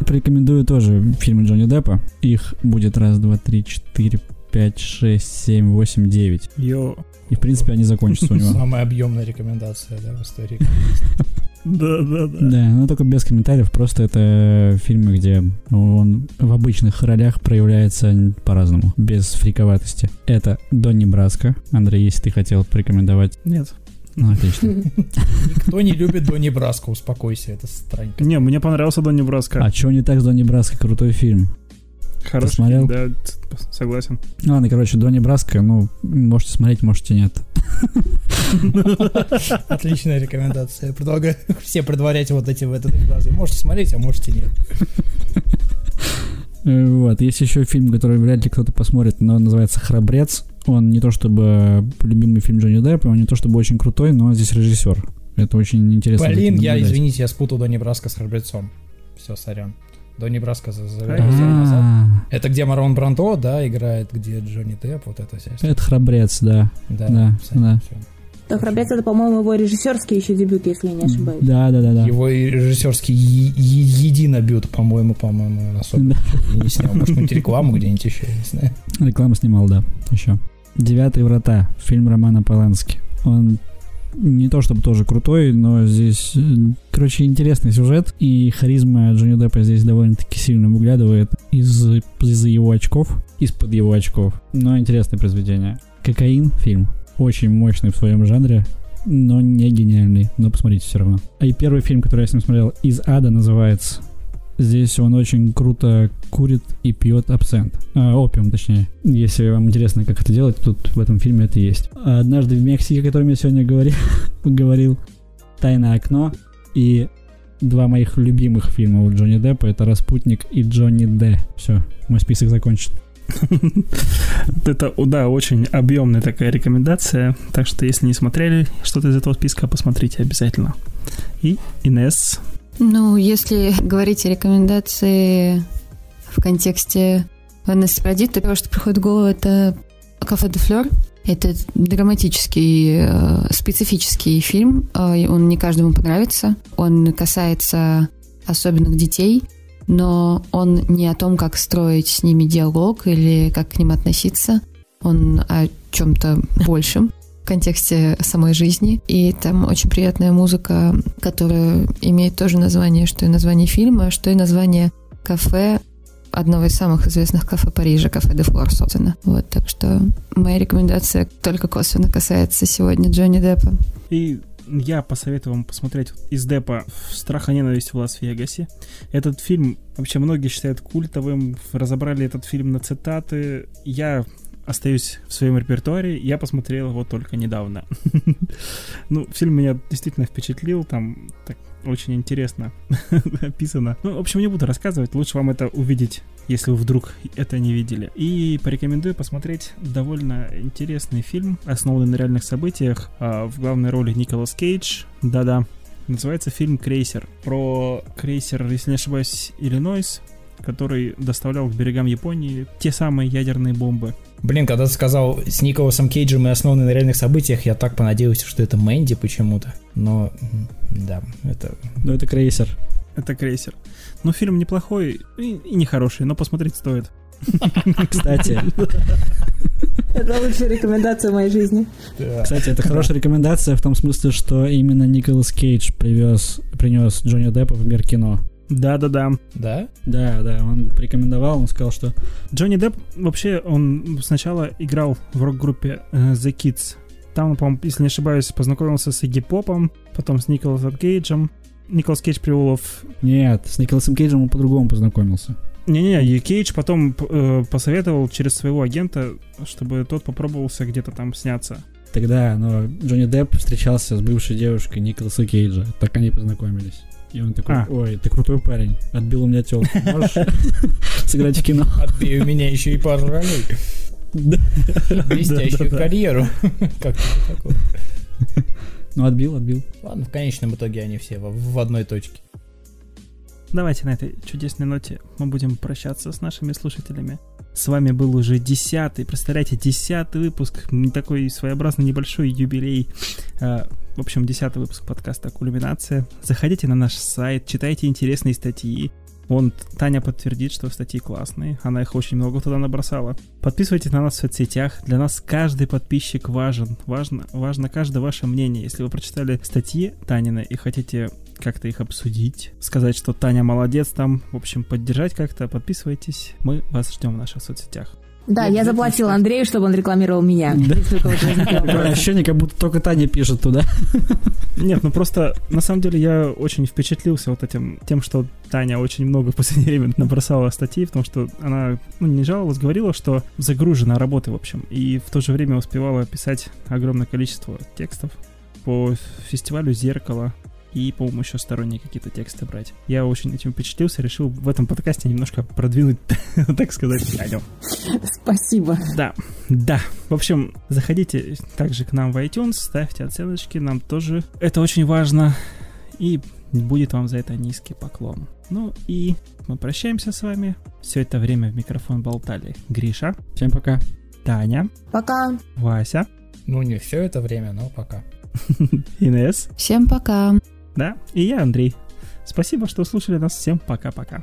Порекомендую тоже фильмы Джонни Деппа. Их будет раз, два, три, четыре, пять, шесть, семь, восемь, девять. Йо. И, в принципе, они закончатся у него. Самая объемная рекомендация, да, в истории. Да, да, да. Да, но только без комментариев, просто это фильмы, где он в обычных ролях проявляется по-разному, без фриковатости. Это Донни Браско. Андрей, если ты хотел порекомендовать. Нет. Ну, отлично. Никто не любит Донни Браско, успокойся, это странненько. Не, мне понравился Донни Браско. А что не так с Донни Браско? Крутой фильм. Хороший посмотрел? фильм, да, согласен. Ну ладно, короче, Донни Браско, ну, можете смотреть, можете нет. *laughs* Отличная рекомендация. Я предлагаю *laughs* все предварять вот эти в этой фразе. Можете смотреть, а можете нет. *laughs* Э, Вот, есть еще фильм, который вряд ли кто-то посмотрит, но он называется «Храбрец». Он не то чтобы любимый фильм Джонни Деппа, он не то чтобы очень крутой, но здесь режиссер. Это очень интересно. Блин, я, извините, я спутал Донни Браско с Храбрецом. Все, сорян. Донни Браско за, за- за- назад. Это где Марон Брандо, да, играет, где Джонни Депп, вот это вся история. Это «Храбрец», да. Да, да, да. всё. Так, «Храбрец» — это, по-моему, его режиссерский еще дебют, если я не ошибаюсь. Да, да, да, да. Его режиссерский е- е- единобют, по-моему, по-моему, особо Да. не снял. Может, какую-нибудь рекламу где-нибудь еще, я не знаю. Рекламу снимал, да, еще. «Девятые врата», фильм Романа Полански. Он не то чтобы тоже крутой, но здесь, э, короче, интересный сюжет, и харизма Джонни Деппа здесь довольно-таки сильно выглядывает из, из-за его очков, из-под его очков. Но интересное произведение. «Кокаин» фильм. Очень мощный в своем жанре, но не гениальный, но посмотрите все равно. А и первый фильм, который я с ним смотрел, «Из ада» называется. Здесь он очень круто курит и пьет абсент. А, опиум, точнее. Если вам интересно, как это делать, тут в этом фильме это есть. Однажды в Мексике, о котором я сегодня говорил, *laughs* говорил «Тайное окно» и два моих любимых фильма у Джонни Деппа это «Распутник» и «Джонни Д». Все, мой список закончен. *laughs* Это, да, очень объемная такая рекомендация. Так что, если не смотрели что-то из этого списка, посмотрите обязательно. И Инес. Ну, если говорить о рекомендации в контексте Ванессы Парадит, то первое, что приходит в голову, это «Кафе де Флёр». Это драматический, э, специфический фильм. Э, Он не каждому понравится. Он касается особенных детей, но он не о том, как строить с ними диалог или как к ним относиться. Он о чем-то большем. В контексте самой жизни. И там очень приятная музыка, которая имеет тоже название, что и название фильма, что и название кафе одного из самых известных кафе Парижа, кафе де Флор, собственно. Вот, так что моя рекомендация только косвенно касается сегодня Джонни Деппа. И я посоветую вам посмотреть из Депа «Страх и ненависть в Лас-Вегасе». Этот фильм вообще многие считают культовым, разобрали этот фильм на цитаты. Я остаюсь в своем репертуаре. Я посмотрел его только недавно. *laughs* ну, фильм меня действительно впечатлил. Там так очень интересно *laughs* описано. Ну, в общем, не буду рассказывать. Лучше вам это увидеть, если вы вдруг это не видели. И порекомендую посмотреть довольно интересный фильм, основанный на реальных событиях. А, в главной роли Николас Кейдж. Да-да. Называется фильм «Крейсер». Про крейсер, если не ошибаюсь, Иллинойс, который доставлял к берегам Японии те самые ядерные бомбы. Блин, когда ты сказал с Николасом Кейджем и основанный на реальных событиях, я так понадеялся, что это Мэнди почему-то. Но, да, это... Ну, это крейсер. Это крейсер. Ну, фильм неплохой и, и нехороший, но посмотреть стоит. *laughs* Кстати. Это лучшая рекомендация в моей жизни. Кстати, это хорошая рекомендация в том смысле, что именно Николас Кейдж привез, принес Джонни Деппа в мир кино. Да-да-да. Да? Да, да, он порекомендовал, он сказал, что... Джонни Депп вообще, он сначала играл в рок-группе э, The Kids. Там, по-моему, если не ошибаюсь, познакомился с Игги Попом, потом с Николасом Кейджем. Николас Кейдж привел в... Нет, с Николасом Кейджем он по-другому познакомился. Не-не-не, и Кейдж потом э, посоветовал через своего агента, чтобы тот попробовался где-то там сняться. Тогда, но Джонни Депп встречался с бывшей девушкой Николаса Кейджа. Так они познакомились. И он такой, А. ой, ты крутой парень, отбил у меня телку, можешь *laughs* сыграть в кино? Отбей у меня еще и пару ролей. Блестящую карьеру. *laughs* Как такое? Ну, отбил, отбил. Ладно, в конечном итоге они все в, одной точке. Давайте на этой чудесной ноте мы будем прощаться с нашими слушателями. С вами был уже десятый, представляете, десятый выпуск, такой своеобразный небольшой юбилей. В общем, десятый выпуск подкаста «Кульминация». Заходите на наш сайт, читайте интересные статьи. Вон Таня подтвердит, что статьи классные, она их очень много туда набросала. Подписывайтесь на нас в соцсетях, для нас каждый подписчик важен, важно, важно каждое ваше мнение. Если вы прочитали статьи Танины и хотите как-то их обсудить, сказать, что Таня молодец там, в общем, поддержать как-то, подписывайтесь, мы вас ждем в наших соцсетях. Да, я заплатила Андрею, чтобы он рекламировал меня. Ощущение, как будто только Таня пишет туда. Нет, ну просто, на самом деле, я очень впечатлился вот этим, тем, что Таня очень много в последнее время набросала статей, потому что она, ну, не жаловалась, говорила, что загружена работой, в общем, и в то же время успевала писать огромное количество текстов по фестивалю «Зеркало», и, по-моему, еще сторонние какие-то тексты брать. Я очень этим впечатлился, решил в этом подкасте немножко продвинуть, *laughs* так сказать, Таню. Спасибо. Да, да. В общем, заходите также к нам в iTunes, ставьте оценочки, нам тоже это очень важно. И будет вам за это низкий поклон. Ну и мы прощаемся с вами. Все это время в микрофон болтали Гриша, Всем пока. Таня, Пока. Вася, Ну, не все это время, но пока. *laughs* Инес, Всем пока. Да, и я, Андрей. Спасибо, что слушали нас. Всем пока-пока.